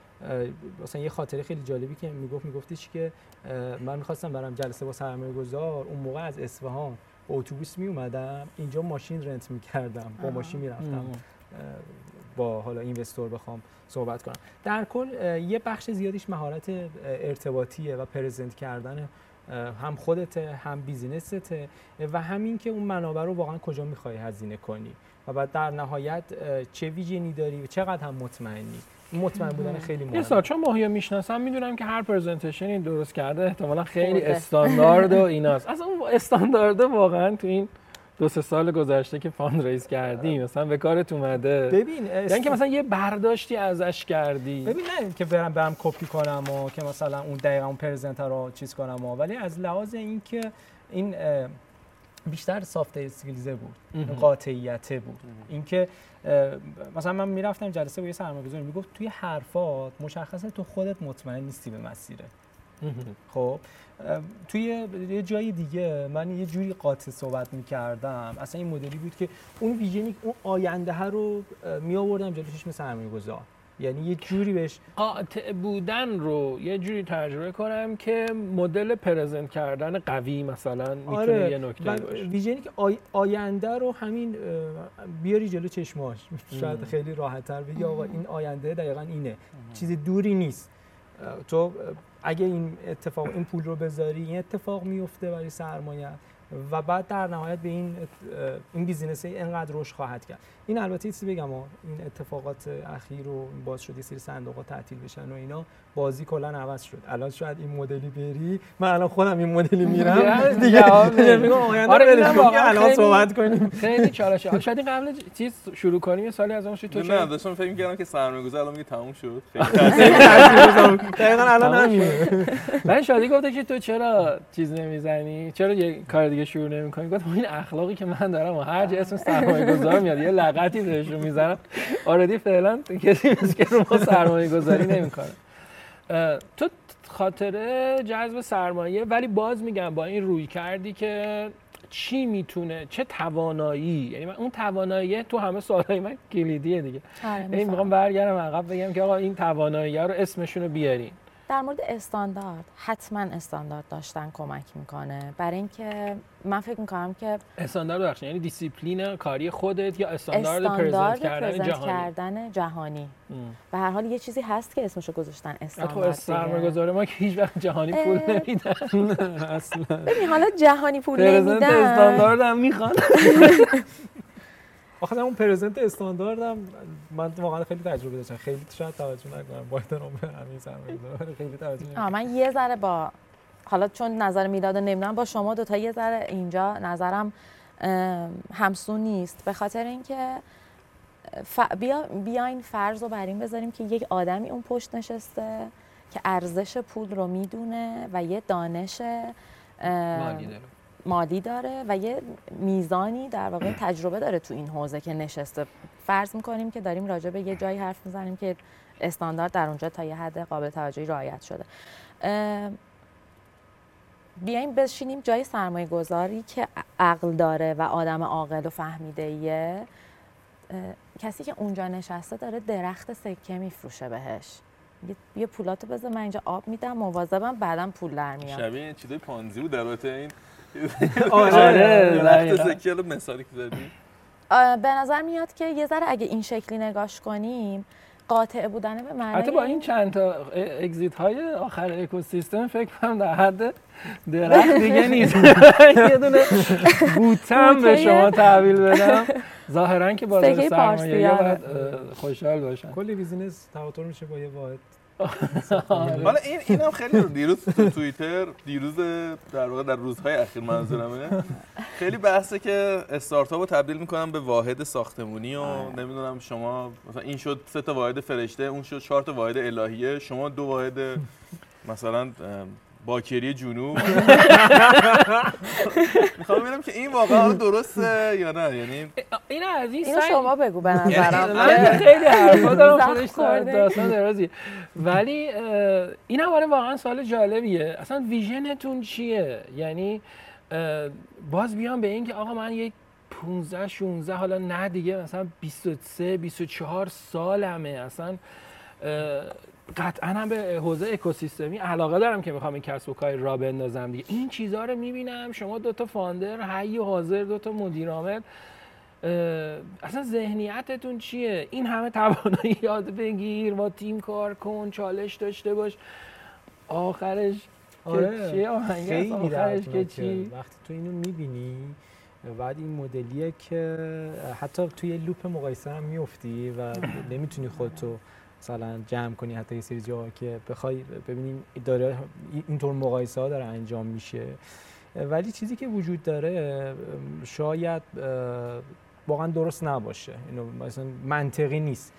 مثلا یه خاطره خیلی جالبی که می‌گفت میگفتش که من می‌خواستم برم جلسه با سرمایه گذار اون موقع از اصفهان اتوبوس می اومدم اینجا ماشین رنت می‌کردم با ماشین می‌رفتم. با حالا اینوستور بخوام صحبت کنم. در کل یه بخش زیادیش مهارت ارتباطیه و پرزنت کردن هم خودته هم business ته و همین که اون منابع رو واقعا کجا می‌خوای هزینه کنی و بعد در نهایت چه vision ی داری و چقدر هم مطمئنی. مطمئن بودن خیلی مهمه. یه سال چون ماهی می‌شناسم می‌دونم که هر presentation درست کرده احتمالا خیلی استاندارد و ایناست. از اون استاندارد واقعا تو این دو سه سال گذشته که fund raise کردی مثلا به کارت اومده. ببین یعنی که مثلا یه برداشتی ازش کردی. ببین نه که برم برم کپی کنم و که مثلا اون دقیقا اون پرزنتر رو چیز کنم و ولی از لحاظ اینکه این بیشتر سافت اسکیلزه بود قاطعیته بود. اینکه مثلا من می‌رفتم جلسه با یه سرمایه‌گذار می‌گفت توی حرفات مشخصه تو خودت مطمئن نیستی به مسیره. خب توی یه جای دیگه من یه جوری قاطع صحبت می‌کردم. اصلا این مدلی بود که اون ویژنی اون آینده ها رو می آوردم جلوی چشم سرمایه گذار یعنی یه جوری بهش قاطع بودن رو یه جوری ترجمه کنم که مدل پرزنت کردن قوی مثلا می‌تونه آره یه نکته باشه. ویژنی که آی- آینده رو همین بیاری جلو چشماش. شاید. خیلی راحت تر بگی آقا این آینده دقیقا اینه. چیز دوری نیست. تو اگه این اتفاق این پول رو بذاری این اتفاق میفته برای سرمایه. و بعد در نهایت به این این بیزینس اینقدر رشد خواهد کرد. این البته چیزی بگم این اتفاقات اخیر و باز شد یه سری صندوقات تعطیل بشن و اینا. بازی کلا عوض شد. الان شاید این مدلی بری. من الان خودم این مدلی میرم. دیگه. میگم آینده آره، الان صحبت کنیم. خیلی حالا شاید این قبل چیز شروع کنیم یه سالی از اون تو نه داشتم فکر می‌کردم که سرمایه‌گذار الان میگه تموم شد. خیلی دقیقا الان همینه من شادی گفته که تو چرا چیز نمی‌زنی؟ چرا یه کار دیگه شروع نمی‌کنی؟ گفتم این اخلاقی که من دارم و هر جا اسم سرمایه گذار میاد یه لغتی بهشون می‌زنم. آردی فعلا کسی که رو ما سرمایه گذاری نمی‌کنه. تو خاطره جذب سرمایه ولی باز میگم با این روی کردی که چی می‌تونه چه توانایی؟ یعنی من اون توانایی تو همه سوالای من کلیدیه دیگه. می‌فهمم. می‌خوام برگردم عقب بگم که آقا این توانایی رو اسمشون رو بیارین. در مورد استاندارد حتما استاندارد داشتن کمک می‌کنه. برای اینکه من فکر می‌کنم که استاندارد بخشن یعنی دیسیپلین کاری خودت یا استاندارد, پرزنت استاندارد کردن پرزنت جهانی؟ کردن جهانی. به هر حال یه چیزی هست که اسمشو گذاشتن استاندارد سرمایه دیگه. گذاره ما که هیچ وقت جهانی پول. نمیدن. اصلا ببین حالا جهانی پول پرزنت نمیدن. استاندارد هم می‌خوان. آخه اون پرزنت استانداردم من واقعا خیلی تجربه داشتم. خیلی شاید توجه نکنم. با احترام به همین سرمایه‌گذارا ولی خیلی توجه نکنم من یه ذره با حالا چون نظر میلاد نمی‌دونم با شما دوتا یه ذره اینجا نظرم همسو نیست. به خاطر اینکه ف... بیا... بیاین فرض رو بر این بذاریم که یک آدمی اون پشت نشسته که ارزش پول رو می‌دونه و یه دانش ام، مالی داره. مالی داره و یه میزانی در واقع تجربه داره تو این حوزه که نشسته. فرض می‌کنیم که داریم راجع به یه جایی حرف می‌زنیم که استاندارد در اونجا تا یه حد قابل توجهی رعایت شده. بیایم بشینیم جای سرمایه گذاری که عقل داره و آدم عاقل و فهمیده ایه کسی که اونجا نشسته داره درخت سکه میفروشه بهش. یه- یه پولاتو بذار من اینجا آب میدم مواظبم بعدم پول در میاد. شبیه این چیزای پانزی بود در این آره دقیقاً. سکه رو مثالی که زدی به نظر میاد که یه ذره اگه این شکلی نگاش کنیم قاطع بودن به معنای حتی با این چند تا اگزیت های آخر اکوسیستم فکر کنم در حد درخت دیگه نیست یه دونه بوتم به. شما تحویل بدم ظاهرا که بازار سرمایه آره. باید اه، خوشحال باشن کلی بیزینس تواتر میشه با یه واحد حالا این اینم خیلی دیروز تو توییتر دیروز در واقع در روزهای اخیر منظورمه. خیلی بحثه که استارتاپ رو تبدیل می‌کنم به واحد ساختمونی و نمی‌دونم شما مثلا این شد سه تا واحد فرشته اون شد چهار تا واحد الهیه شما دو واحد مثلا باکری جنوب. می‌خوام ببینم که این واقعا درسته یا نه. یعنی این از این اینو شما بگو به من نظرم خیلی حرفا دارم خودش. داستان درازی ولی این هم آره واقعا سوال جالبیه. اصلا ویژنتون چیه؟ یعنی باز بیام به این که آقا من یک 15 16 حالا نه دیگه مثلا 23 24 سالمه. اصلا قطعا هم به حوزه اکوسیستمی علاقه دارم که می‌خوام این کسب و کاری را بندازم دیگه. این چیزها رو می‌بینم شما دو تا فاندر حی و حاضر دو تا مدیر عامل. اصلا ذهنیتتون چیه؟ این همه توانایی یاد بگیر با تیم کار کن چالش داشته باش. آخرش که چیه آخرش که. چی؟ وقتی تو اینو می‌بینی بعد این مدلیه که حتی توی لوپ مقایسه هم میفتی و نمی‌تونی خودتو مثلا جمع کنی حتی یه سری جاها که بخوای ببینیم داره اینطور مقایسه ها داره انجام میشه. ولی چیزی که وجود داره شاید واقعا درست نباشه. اینو مثلا منطقی نیست.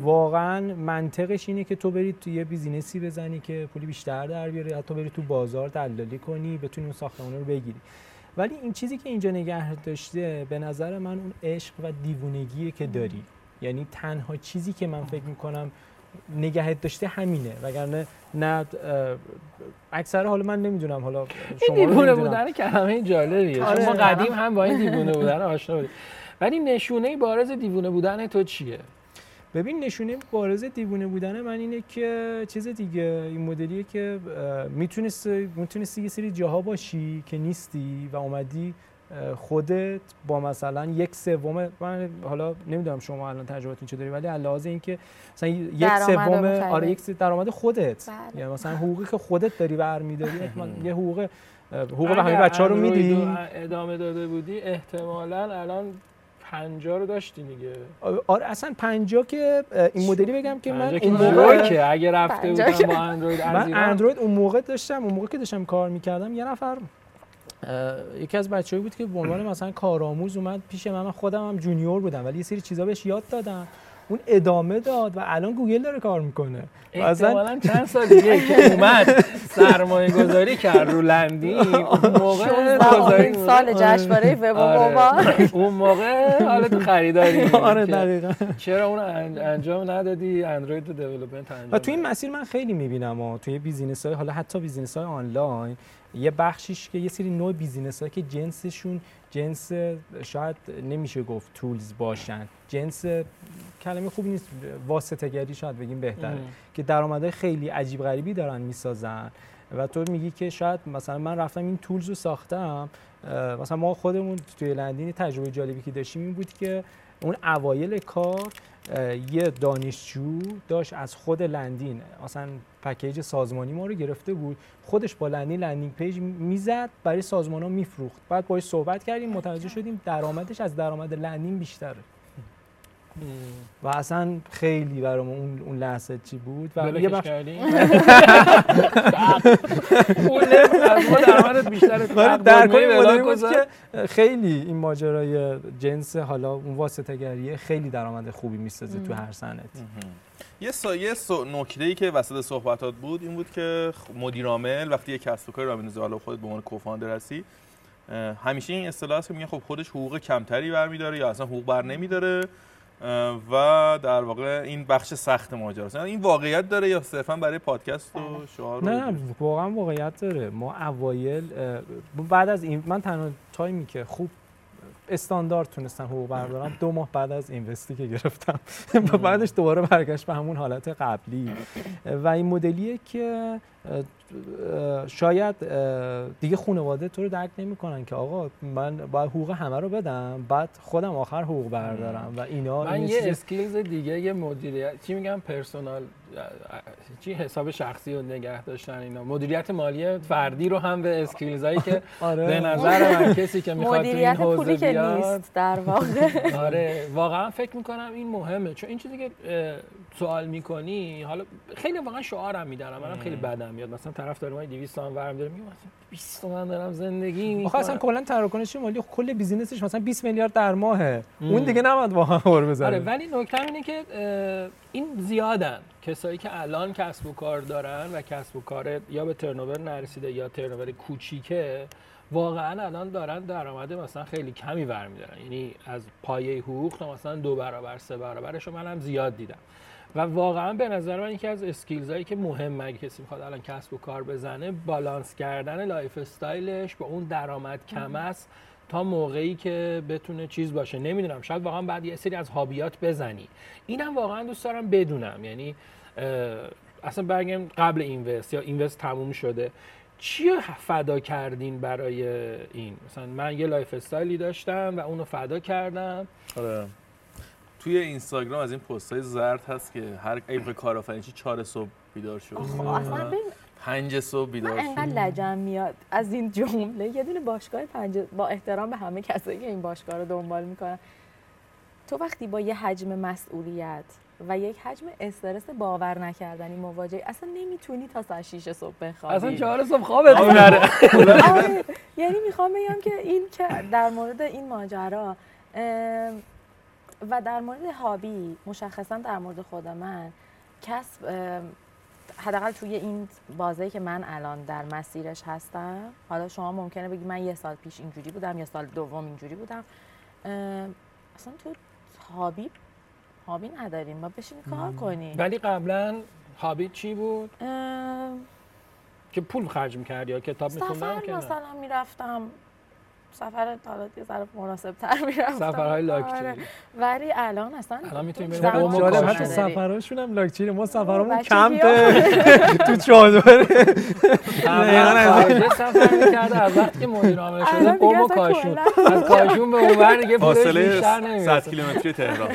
واقعا منطقش اینه که تو بری تو یه بیزینسی بزنی که پولی بیشتر در بیاری حتی بری تو بازار دلالی کنی بتونی اون ساختمان رو بگیری. ولی این چیزی که اینجا نگه داشته به نظر من اون عشق و دیوونگیه که داری. یعنی تنها چیزی که من فکر می‌کنم نگهت داشته همینه وگرنه نه اکثر حالا من نمی‌دونم حالا این شما رو دیوونه. بودن کلمه جالبیه آره. شما قدیم هم با این دیوونه بودن آشنا بودید ولی نشونه بارز دیوونه بودن تو چیه ببین نشونه بارز دیوونه بودن من اینه که چیز دیگه این مدلیه که می‌تونست می‌تونستی یه سری جاها باشی که نیستی و اومدی خودت با مثلا یک سوم من حالا نمی‌دونم شما الان تجربتون چه داری ولی علاوه اینکه مثلا یک سوم آره یک درآمد خودت. بله. یعنی مثلا حقوقی که خودت داری برمیداری یه حقوق حقوق به همه بچه ها رو میدی؟ ادامه داده بودی احتمالا الان 50 رو داشتی دیگه. آره اصلا 50 که این مدلی بگم که من اون موقع که اگه رفته بودم با اندروید من اندروید اون موقع داشتم اون موقع که داشتم کار می‌کردم یه نفر یکی از بچه‌ای بود که به عنوان مثلا کارآموز اومد پیش من من خودم هم جونیور بودم ولی یه سری چیزا بهش یاد دادم. اون ادامه داد و الان گوگل داره کار می‌کنه. احتمالا چند سال دیگه که اومد سرمایه گذاری کرد رو لندین اون موقع گذاری سال جشنواره وب آره. اون موقع حالا تو خریداری. آره دقیقاً. چرا اون انجام ندادی؟ اندروید رو دیولپمنت انجام و تو این مسیر من خیلی می‌بینم و توی بیزینس های حالا حتی بیزینس های آنلاین یه بخشیش که یه سری نوع بیزینس ها که جنسشون جنس شاید نمیشه گفت تولز باشن. جنس کلمه خوبی نیست واسطه گری شاید بگیم بهتره. که درآمدهای خیلی عجیب غریبی دارن می‌سازن. و تو میگی که شاید مثلا من رفتم این تولز رو ساختم مثلا ما خودمون توی لندین تجربه جالبی که داشتیم این بود که اون اوایل کار یه دانشجو داشت از خود لندین. مثلا پکیج سازمانی ما رو گرفته بود. خودش با لندین landing page می‌زد برای سازمان ها میفروخت. بعد باش صحبت کردیم متوجه شدیم درآمدش از درآمد لندین بیشتره. و اصلا خیلی برام اون اون لحظه چی بود؟ و یه بخش اون بیشتر در کل بود که خیلی این ماجرای جنس حالا اون واسطه خیلی درآمد خوبی می‌سازه تو هر سنت یه سایه سو نکته ای که وسط صحبتات بود این بود که مدیر عامل وقتی یه کسب و کاری راه میندازه حالا خودت به عنوان کوفاندر هستی همیشه این اصطلاح که میگن خب خودش حقوق کمتری برمیداره یا اصلا حقوق بر نمیداره و در واقع این بخش سخت ماجراست این واقعیت داره یا صرفا برای پادکست و شعار نه واقعا واقعیت داره. ما اوایل بعد از این من تنها تایمی که خوب استاندارد تونستم حقوق بردارم دو ماه بعد از اینوستی که گرفتم. و بعدش دوباره برگشت به همون حالت قبلی. و این مدلیه که شاید دیگه خانواده تو رو درک نمی‌کنن که آقا من باید حقوق همه رو بدم بعد خودم آخر حقوق بردارم و اینا من یه skills دیگه یه مدیریت چی میگم؟ personal چی حساب شخصی و نگه داشتن اینا؟ مدیریت مالی فردی رو هم به skills هایی که آره. به نظر من کسی که می‌خواد تو این حوزه بیاد. نیست در واقع. آره واقعا فکر می‌کنم این مهمه. چون این چیزی که سوال می‌کنی حالا خیلی واقعا شعارم میدارم. منم خیلی بدم میاد. مثلا طرف داره ما 200 تومن برم داره میگم 20 تومن دارم زندگی می‌کنم. آخه اصلا کلا تراکنش مالی کل بیزینسش مثلا 20 میلیارد در ماهه. اون دیگه نباید واقعا خور بزنه آره ولی نکته اینه که این زیادن. کسایی که الان کسب و کار دارن و کسب و کار یا به ترنوور نرسیده یا ترنوور کوچیکه واقعا الان دارن درآمد مثلا خیلی کمی برمیدارن. یعنی از پایه حقوق تا مثلا دو برابر سه برابرش من هم زیاد دیدم. و واقعا به نظر من یکی از skills هایی که مهم اگه کسی می‌خواد الان کسب و کار بزنه بالانس کردن lifestyle ش به اون درآمد کم است. تا موقعی که بتونه چیز باشه. نمی‌دونم شاید واقعا بعد یه سری از hobby ات بزنی. اینم واقعا دوست دارم بدونم. یعنی اصلا برگم قبل invest یا invest تموم شده. چی فدا کردین برای این؟ مثلا من یه lifestyle ی داشتم و اونو فدا کردم. آره. توی اینستاگرام از این پست های زرد هست که هر ایب کارآفرینی چهار صبح بیدار شد. اصلا پنج صبح بیدار شد انقدر لجن میاد از این جمله. یه دونه باشگاه پنج با احترام به همه کسایی که این باشگاه رو دنبال می‌کنن. تو وقتی با یه حجم مسئولیت و یک حجم استرس باور نکردنی مواجه اصلا نمی‌تونی تا ساعت 6 صبح بخوابی. اصلا چهار صبح خوابت نره آره. یعنی می‌خوام بگم که این که در مورد این ماجرا و در مورد هابی مشخصا در مورد خود من کسب حداقل توی این بازه که من الان در مسیرش هستم حالا شما ممکنه بگی من یه سال پیش اینجوری بودم یا سال دوم اینجوری بودم. اصلا تو هابی هابی نداریم. ما بشین کار کنیم. ولی قبلا هابی چی بود؟ که پول خرج می‌کردی یا کتاب میخوندم مثلا می‌رفتم. سفر حالا یه ذره مناسب تر می‌رفتم سفرهای لاکچری. آره. ولی الان اصلا الان می‌تونیم بریم قوم و. حتی. سفرهاشون هم لاکچری. ما سفرمون کمپه تو اول خارجه سفر می‌کرده از وقتی که مدیر عامل شده قوم و کاشون. از کاشون به اونور دیگه فاصله بیشتر 100 نمی‌رسه. کیلومتری تهران.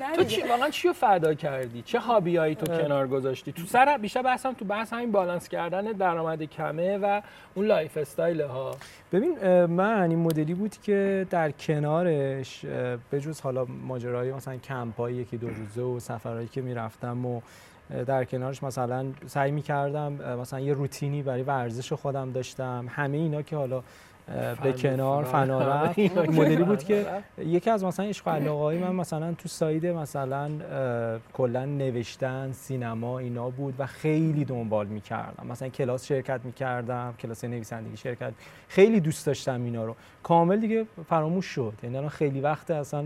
نه تو. چی واقعا چی رو فدا کردی؟ چه هابیایی تو کنار گذاشتی؟ تو سر بیشتر بحثم تو بحث همین بالانس کردن درآمد کمه و اون lifestyle ها ببین من این مدلی بود که در کنارش به جز حالا ماجرای مثلا کمپایی یکی دو روزه و سفرهایی که می‌رفتم و در کنارش مثلا سعی می‌کردم مثلا یه روتینی برای ورزش خودم داشتم. همه اینا که حالا به کنار فنا. فنا رفت مدلی بود که رفت. یکی از مثلا عشق و علاقه‌های من مثلا تو side مثلا کلا نوشتن سینما اینا بود و خیلی دنبال می‌کردم. مثلا کلاس شرکت می‌کردم کلاس نویسندگی شرکت خیلی دوست داشتم اینا رو. کامل دیگه فراموش شد. یعنی الان خیلی وقت اصلا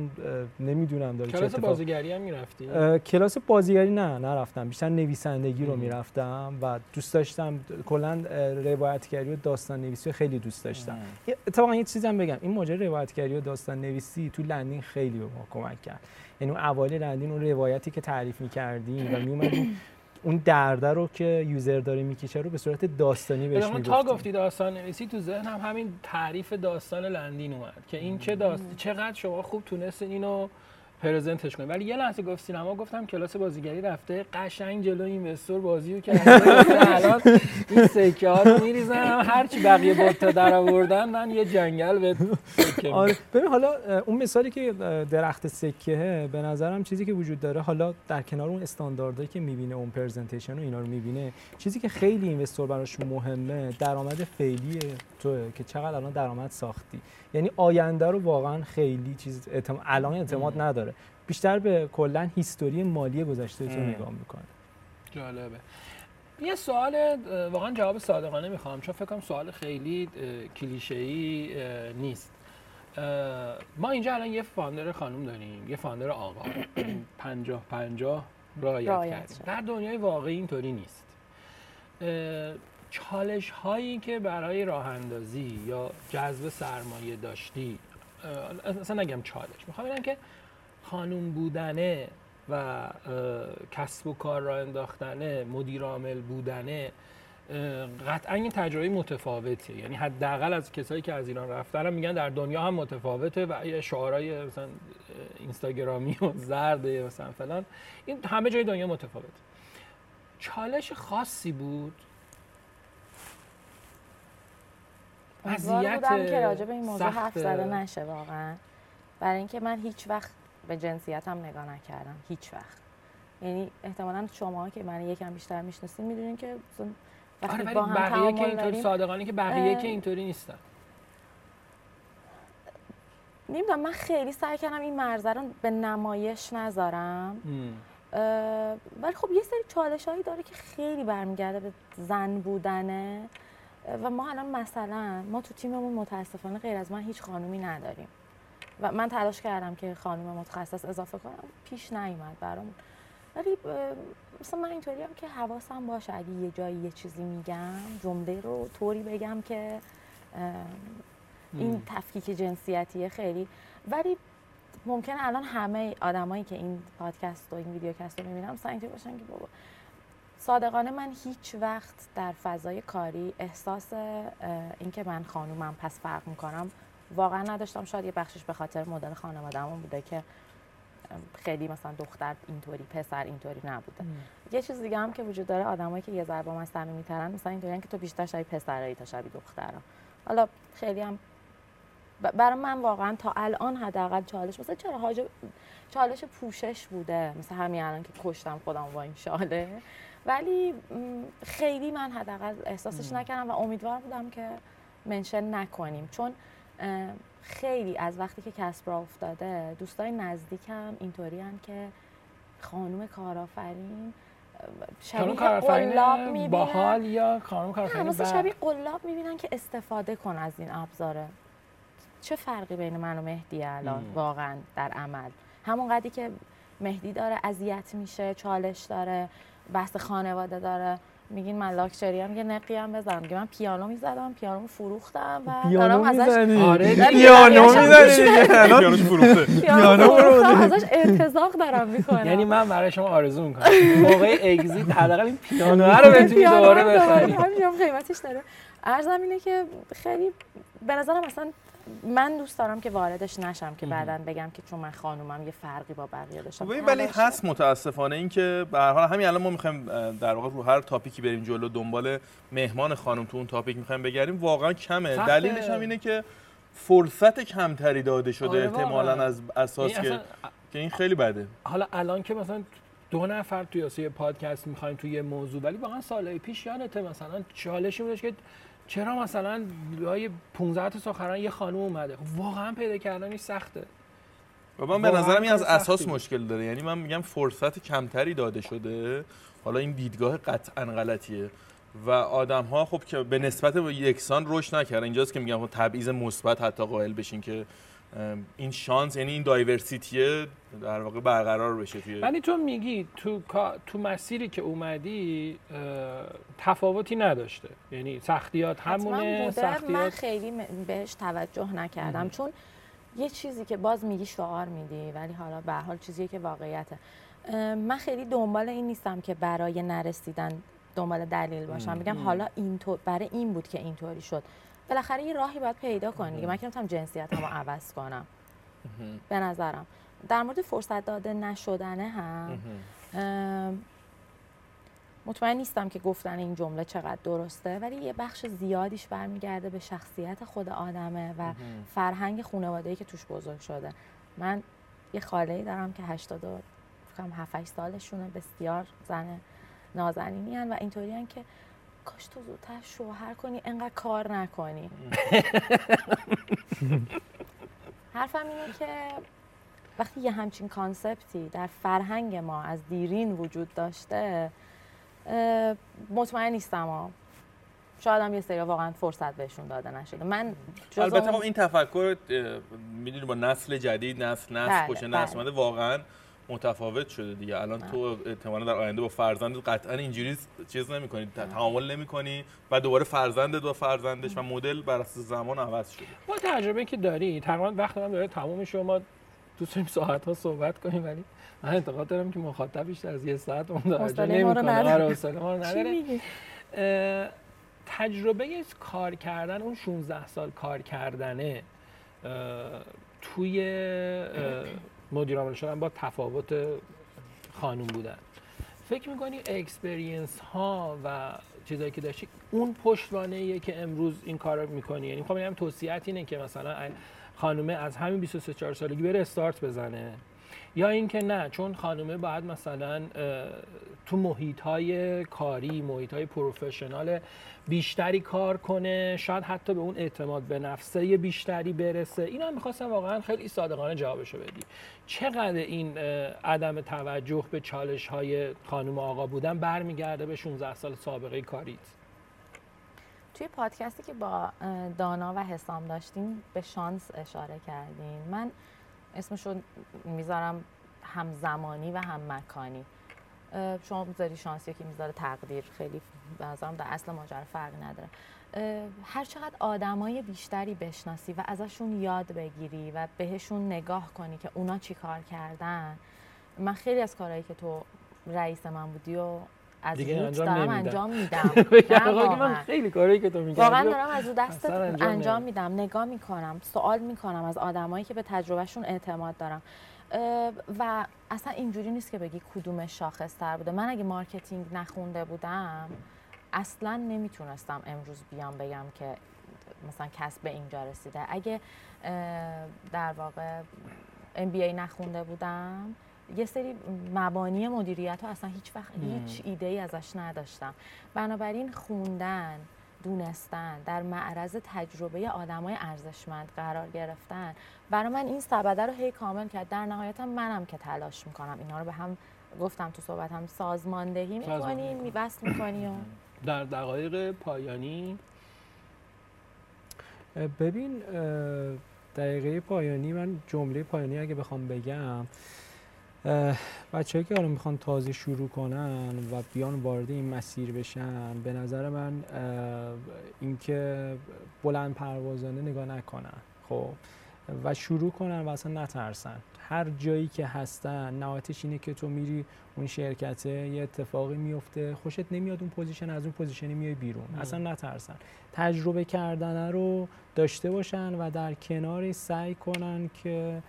نمی‌دونم داره کلاس بازیگری هم می‌رفتی؟ کلاس بازیگری نه نرفتم. بیشتر نویسندگی رو. می‌رفتم و دوست داشتم کلا روایتگری و داستان نویسی خیلی دوست داشتم. اتفاقا یه چیزی هم بگم. این ماجرا روایتگری و داستان نویسی تو لندین خیلی به ما کمک کرد. یعنی اون اوایل لندین اون روایتی که تعریف می‌کردیم و میومدیم اون درده رو که یوزر داره می‌کشه رو به صورت داستانی بهش می‌گفتیم. تا گفتی داستان نویسی تو ذهنم همین تعریف داستان لندین اومد که این چه داست چقدر شما خوب تونستین اینو پرزنتش کنید ولی یه لحظه گفت سینما گفتم کلاس بازیگری رفته قشنگ جلو اینوستور بازی رو کرده. الان این سکه ها رو میریزن هر چی بقیه بوتا در آوردن من یه جنگل به آره. ببین حالا اون مثالی که درخت سکه به نظرم چیزی که وجود داره حالا در کنار اون استانداردهایی که می‌بینه اون پرزنتیشن و اینا رو می‌بینه چیزی که خیلی اینوستور براش مهمه درآمد فعلی توه که چقدر الان درآمد ساختی. یعنی آینده رو واقعا خیلی چیز اعتم... الان اعتماد نداره. بیشتر به کلا هیستوری مالی گذشته تو. نگاه می‌کنه جالبه. یه سوال واقعا جواب صادقانه می‌خوام چون فکر کنم سوال خیلی کلیشه ای نیست. ما اینجا الان یه فاندر خانم داریم یه فاندر آقا. پنجاه پنجاه رعایت رعایت کردیم. در دنیای واقعی اینطوری نیست. چالش هایی که برای راه اندازی یا جذب سرمایه داشتی اصلا نگم چالش. می‌خوام بگم که خانوم بودنه و کسب و کار را انداختنه مدیر عامل بودنه قطعا این تجربه متفاوته. یعنی حداقل از کسایی که از ایران رفتن میگن در دنیا هم متفاوته و یه شعارهای مثلا اینستاگرامی و زرده مثلا فلان این همه جای دنیا متفاوته. چالش خاصی بود. امیدوار بودم که راجع به این موضوع حرف زده نشه واقعا. برای اینکه من هیچ وقت به جنسیتم نگاه نکردم هیچ وقت. یعنی احتمالا شما که من یکم بیشتر می‌شناسین می‌دونین که وقتی آره با هم بقیه که اینطوری صادقانه که بقیه اه، که اینطوری نیستن. نمی‌دونم من خیلی سعی کردم این مرزه رو به نمایش نذارم. ولی خب یه سری چالش هایی داره که خیلی برمیگرده به زن بودنه. و ما الان مثلا ما تو تیممون متاسفانه غیر از من هیچ خانومی نداریم. و من تلاش کردم که خانم متخصص اضافه کنم. پیش نیومد برامون. ولی مثلا من اینطوری هم که حواسم باشه. اگه یه جایی یه چیزی میگم جمله رو طوری بگم که این تفکیک جنسیتیه خیلی. ولی ممکنه الان همه آدمایی که این پادکست و این ویدیوکست رو می‌بینم مثلا اینطوری باشن که بابا صادقانه من هیچ وقت در فضای کاری احساس اینکه من خانومم پس فرق می‌کنم واقعا نداشتم. شاید یه بخشش به خاطر مدل خانوادهمون بوده که خیلی مثلا دختر اینطوری پسر اینطوری نبوده. یه چیز دیگه هم که وجود داره آدمایی که یه ذره با من صمیمی‌ترن مثلا اینطوریان که تو بیشتر شبیه پسرایی تا شبیه دخترا حالا خیلی هم برای من واقعا تا الان حداقل چالش مثلا چرا حاجب چالش پوشش بوده؟ مثل همین الان که کشتم خودم با این شاله. ولی خیلی من حداقل احساسش نکردم و امیدوار بودم که منشن نکنیم. چون خیلی از وقتی که کسب را افتاده دوستای نزدیکم اینطوری که خانوم کارآفرین خانم شبیه قلاب می‌بینن. باحال یا خانم کارآفرین؟ شبیه قلاب می‌بینن که استفاده کن از این ابزاره چه فرقی بین من و مهدی الان. واقعا در عمل همون قدری که مهدی داره اذیت میشه چالش داره بحث خانواده داره میگین من لاکچری هم یه نقی هم بزنم. میگه من پیانو می‌زدم پیانو فروختم و پیانو دارم ازش می‌زنی؟ آره ولی پیانو می‌زنی. فروخته. پیانو ازش ارتزاق دارم می‌کنم. یعنی من برای شما آرزو می‌کنم. موقع اگزیت حداقل این پیانو رو بتونی دوباره بخری. همینجا قیمتش داره. ارزم اینه که خیلی به نظرم اصلا من دوست دارم که واردش نشم که بعدا بگم که چون من خانومم یه فرقی با بقیه داشتم ببین ولی نداشته. هست متاسفانه این که به هر حال همین الان ما می‌خوایم در واقع رو هر تاپیکی بریم جلو دنبال مهمان خانم تو اون تاپیک می‌خوایم بگیریم واقعا کمه سخته. دلیلش هم اینه که فرصت کمتری داده شده آره احتمالاً. از اساس که اصلا که این خیلی بده حالا الان که مثلا دو نفر توی یه پادکست می‌خوایم توی یه موضوع ولی واقعا سالهای پیش یادته مثلا چالشی بودش که چرا مثلا های 15 تا سخنران یه خانم اومده؟ خب واقعا پیدا کردنش سخته. و من به نظرم این از اساس. مشکل داره. یعنی من میگم فرصت کمتری داده شده. حالا این دیدگاه قطعا غلطیه. و آدم ها خب که به نسبت یکسان رشد نکردن. اینجاست که میگم خب تبعیض مثبت حتی قائل بشین که این شانس یعنی این دایورسیتیه در واقع برقرار بشه توی ولی تو میگی تو تو مسیری که اومدی تفاوتی نداشته. یعنی سختیات همونه بوده من سختیات خیلی بهش توجه نکردم. چون یه چیزی که باز میگی شعار میدی ولی حالا به هر حال چیزی که واقعیته. من خیلی دنبال این نیستم که برای نرسیدن دنبال دلیل باشم. بگم حالا اینطور برای این بود که اینطوری شد. بالاخره یه راهی باید پیدا کنی. دیگه من که نمی‌تونم جنسیتمو عوض کنم. به نظرم. در مورد فرصت داده نشدنه هم. مطمئن نیستم که گفتن این جمله چقدر درسته ولی یه بخش زیادیش برمیگرده به شخصیت خود آدمه و فرهنگ خانواده‌ای که توش بزرگ شده. من یه خاله‌ای دارم که 80 و فکرم 7 8 سالشونه بسیار زن نازنینی هن و اینطوری که کاش تو زودتر شوهر کنی انقدر کار نکنی حرفم اینه که وقتی یه همچین کانسپتی در فرهنگ ما از دیرین وجود داشته مطمئن نیستم ها. شاید هم یه سری واقعا فرصت بهشون داده نشده من البته اون- این تفکر می‌دونی با نسل جدید نسل نسل بله، بله. نسل اومده واقعا متفاوت شده دیگه. الان تو احتمالاً در آینده با فرزند قطعا اینجوری چیز نمی‌کنی تعامل نمی‌کنی و دوباره فرزند دو فرزندش و مدل بر اساس زمان عوض شده. با تجربه که داری تقریبا وقت هم داره تموم میشه و ما دوست داریم ساعت ها صحبت کنیم ولی من اعتقاد دارم که مخاطب بیشتر از یه ساعت اون نمی‌کنه. نداره. آره تجربه کار کردن اون 16 سال کار کردنه توی مدیر عامل شدن با تفاوت خانوم بودن. فکر می‌کنی experience ها و چیزایی که داشتی اون پشتوانه ایه که امروز این کار رو می‌کنی؟ یعنی می‌خوام بگم توصیه ت اینه که مثلا خانومه از همین 23 4 سالگی بره استارت بزنه. یا اینکه نه چون خانومه باید مثلا تو محیط های کاری محیط های پروفشنال بیشتری کار کنه شاید حتی به اون اعتماد به نفسه بیشتری برسه. اینا هم می‌خواستم واقعا خیلی صادقانه جوابشو بدی. چقدر این عدم توجه به چالش های خانم آقا بودن برمیگرده به 16 سال سابقه کاریت؟ توی پادکستی که با دانا و حسام داشتیم به شانس اشاره کردیم. من اسمشو می‌ذارم هم زمانی و هم مکانی شما می‌ذاری شانس یکی می‌ذاره تقدیر. خیلی به نظرم در اصل ماجرا فرق نداره. هر چقدر آدمای بیشتری بشناسی و ازشون یاد بگیری و بهشون نگاه کنی که اونا چی کار کردن من خیلی از کارهایی که تو رئیس من بودی و از دیگه انجام دارم. انجام میدم. من. خیلی کاری که تو میگردی واقعا دارم از دست انجام. میدم. نگاه می‌کنم سوال می‌کنم از آدمایی که به تجربهشون اعتماد دارم. و اصلا اینجوری نیست که بگی کدوم شاخص تر بوده. من اگه marketing نخونده بودم اصلا نمی‌تونستم امروز بیام بگم که مثلا کسب به اینجا رسیده. اگه در واقع MBA نخونده بودم یه سری مبانی مدیریت ها اصلا هیچ وقت هیچ ایده ای ازش نداشتم. بنابراین خوندن دونستن در معرض تجربه آدمای ارزشمند قرار گرفتن. برای من این سبده رو هی کامل کرد. در نهایت هم منم که تلاش می‌کنم. اینا رو به هم گفتم تو صحبت هم سازماندهی می‌کنی. میبست می‌کنی و در دقایق پایانی. ببین دقیقه پایانی من جمله پایانی اگه بخوام بگم بچه‌ای که حالا می‌خوان تازه شروع کنن و بیان وارد این مسیر بشن به نظر من اینکه بلند پروازانه نگاه نکنن خب؟ و شروع کنن و اصلا نترسن. هر جایی که هستن نهایتش اینه که تو میری اون شرکته یه اتفاقی میفته خوشت نمیاد اون position از اون position ی میای بیرون. اصلا نترسن. تجربه کردن رو داشته باشن و در کناری سعی کنن که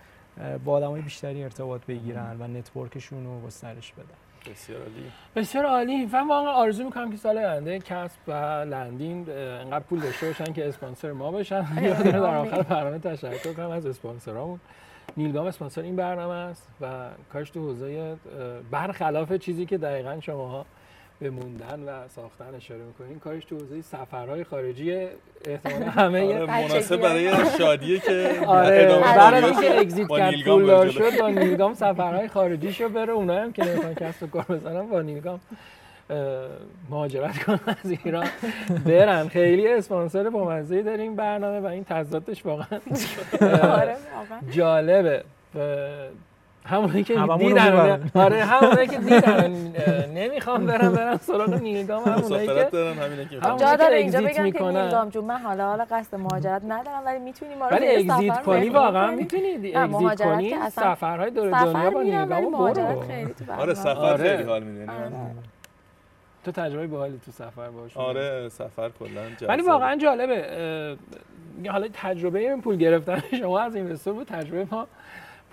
با آدمای بیشتری ارتباط بگیرن و نتورکشون رو گسترش بدن. بسیار عالی. بسیار عالی. و واقعا آرزو می‌کنم که سال آینده کسب و لندین انقدر پول داشته باشن که اسپانسر ما بشن. در آخر برنامه تشکر کنم از اسپانسرامون. نیلگام اسپانسر این برنامه است و کاش تو حوزه برخلاف چیزی که دقیقا شماها به موندن و ساختن اشاره می‌کنین کارش تو حوزه سفرهای خارجی احتمال همه آره مناسب برای شادیه که آره برای اینکه اگزییت کرد پول شد با نیلگام سفرهای خارجی شو بره. اونایی هم که نمی‌خوان کسب و کار بزنن با نیلگام مهاجرت کنن از ایران. برن. خیلی اسپانسر بامزه‌ای داریم برنامه و این تضادش واقعا آره، جالبه. همونی که دیدن آره همونی که دیدن. نمی‌خوام برم برم سراغ نیلگام همونی که دارن همینه که جا داره اینجا بگم که نیلگام جون من حالا حالا قصد مهاجرت ندارم ولی می‌تونی ما رو ولی اگزییت کنی واقعا می‌تونی اگزییت کنی؟ سفرهای دور دنیا با نیلگام برو. آره سفر خیلی حال میده. تو تجربه باحالی تو سفر باش. آره سفر کلا ولی واقعا جالبه حالا تجربه این پول گرفتن شما از اینوستور بود تجربه ما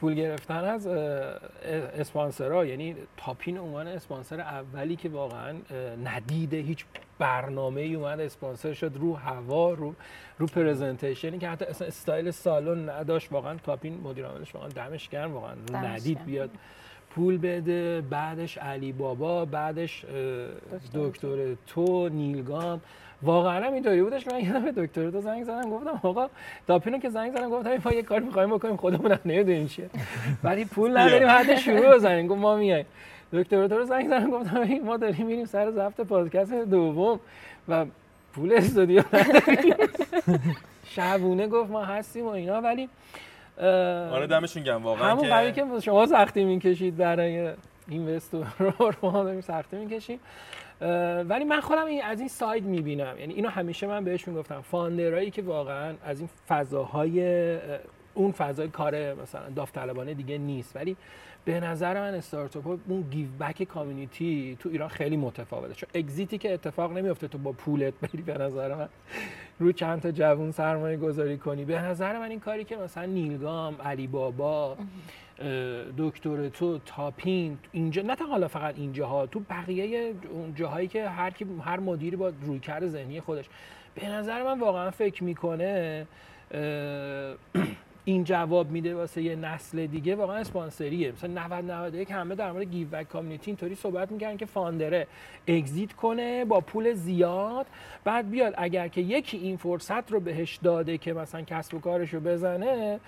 پول گرفتن از اسپانسرها. یعنی تاپین عنوان اسپانسر اولی که واقعا ندیده هیچ برنامه ای اومد اسپانسر شد. رو هوا رو رو پرزنتیشنی که حتی استایل سالن نداشت. واقعا تاپین مدیر عاملش واقعا دمش گرم. واقعا رو ندید بیاد پول بده. بعدش علی بابا بعدش دکتر تو نیلگام. واقعا هم اینطوری بودش من یادم دکتر تو زنگ زدم گفتم آقا تاپینو که زنگ زدم گفتم ما یه کار می‌خوایم بکنیم خودمون هم نمی‌دونیم چیه. ولی پول نداریم حد شروع بزنیم. گفت ما میایم دکتر تو رو زنگ زدم گفتم ما داریم میریم سر ضبط پادکست دوم و پول استودیو نداریم. شبونه گفت ما هستیم و اینا. ولی آره دمشون گرم واقعا همون قضیه که شما سختی می‌کشید برای اینوستور رو ما داریم سختی می‌کشیم. ولی من خودم این از این side می‌بینم. یعنی اینو همیشه من بهش می‌گفتم. founder ایی که واقعا از این فضاهای اون فضای کار مثلا داوطلبانه دیگه نیست. ولی به نظر من استارتاپ اون give back community تو ایران خیلی متفاوته. چون exit ی که اتفاق نمیفته تو با پولت بری به نظر من رو چند تا جوون سرمایه گذاری کنی. به نظر من این کاری که مثلا نیلگام علی بابا دکتر تو تاپین اینجا نه حالا فقط اینجاها تو بقیه اون جاهایی که هر کی هر مدیری با رویکرد ذهنی خودش. به نظر من واقعا فکر می‌کنه این جواب میده واسه یه نسل دیگه. واقعا اسپانسریه. مثلا 90 91 همه در مورد give back community اینطوری صحبت می‌کنن که founder ه exit کنه با پول زیاد. بعد بیاد اگر که یکی این فرصت رو بهش داده که مثلا کسب و کارش رو بزنه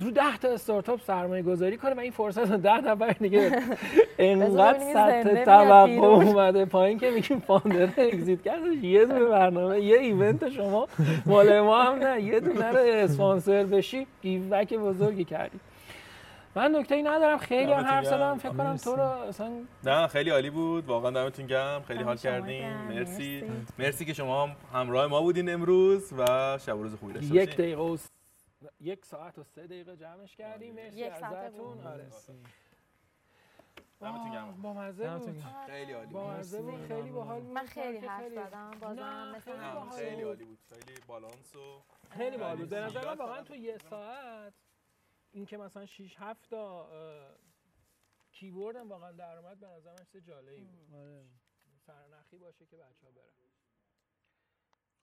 رو ده تا استارتاپ سرمایه گذاری کنه و این فرصت رو ده نفر دیگه انقدر سطح توقع اومده پایین که میگیم founder exit کردش یه دونه برنامه یه event شما مال ما هم نه. یه دونه رو اسپانسر بشی. گیو بزرگی کردی. من نکته ای ندارم. خیلی هم حرف زدم. فکر کنم تو رو اصلا نه خیلی عالی بود. واقعا دمتون گرم. خیلی حال کردیم مرسی. مرسی. که شما هم همراه ما بودین امروز و شب روز خوبی داشته یک دقیقه یک ساعت و سه دقیقه جمعش کردیم مرسی یک ازتون. آره. با مزه بود. خیلی عالی با مزه بود. خیلی باحال بود. من خیلی حرف زدم. بازم مثلا خیلی عالی بود. خیلی بالانس و خیلی باحال بود. به نظر من واقعا تو یه ساعت این که مثلا 6 7 تا کیبورد هم واقعا در اومد به نظر من جالبی بود. آره. سرنخی باشه که بچه‌ها برن.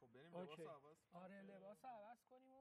خب بریم لباس عوض آره لباس عوض کنیم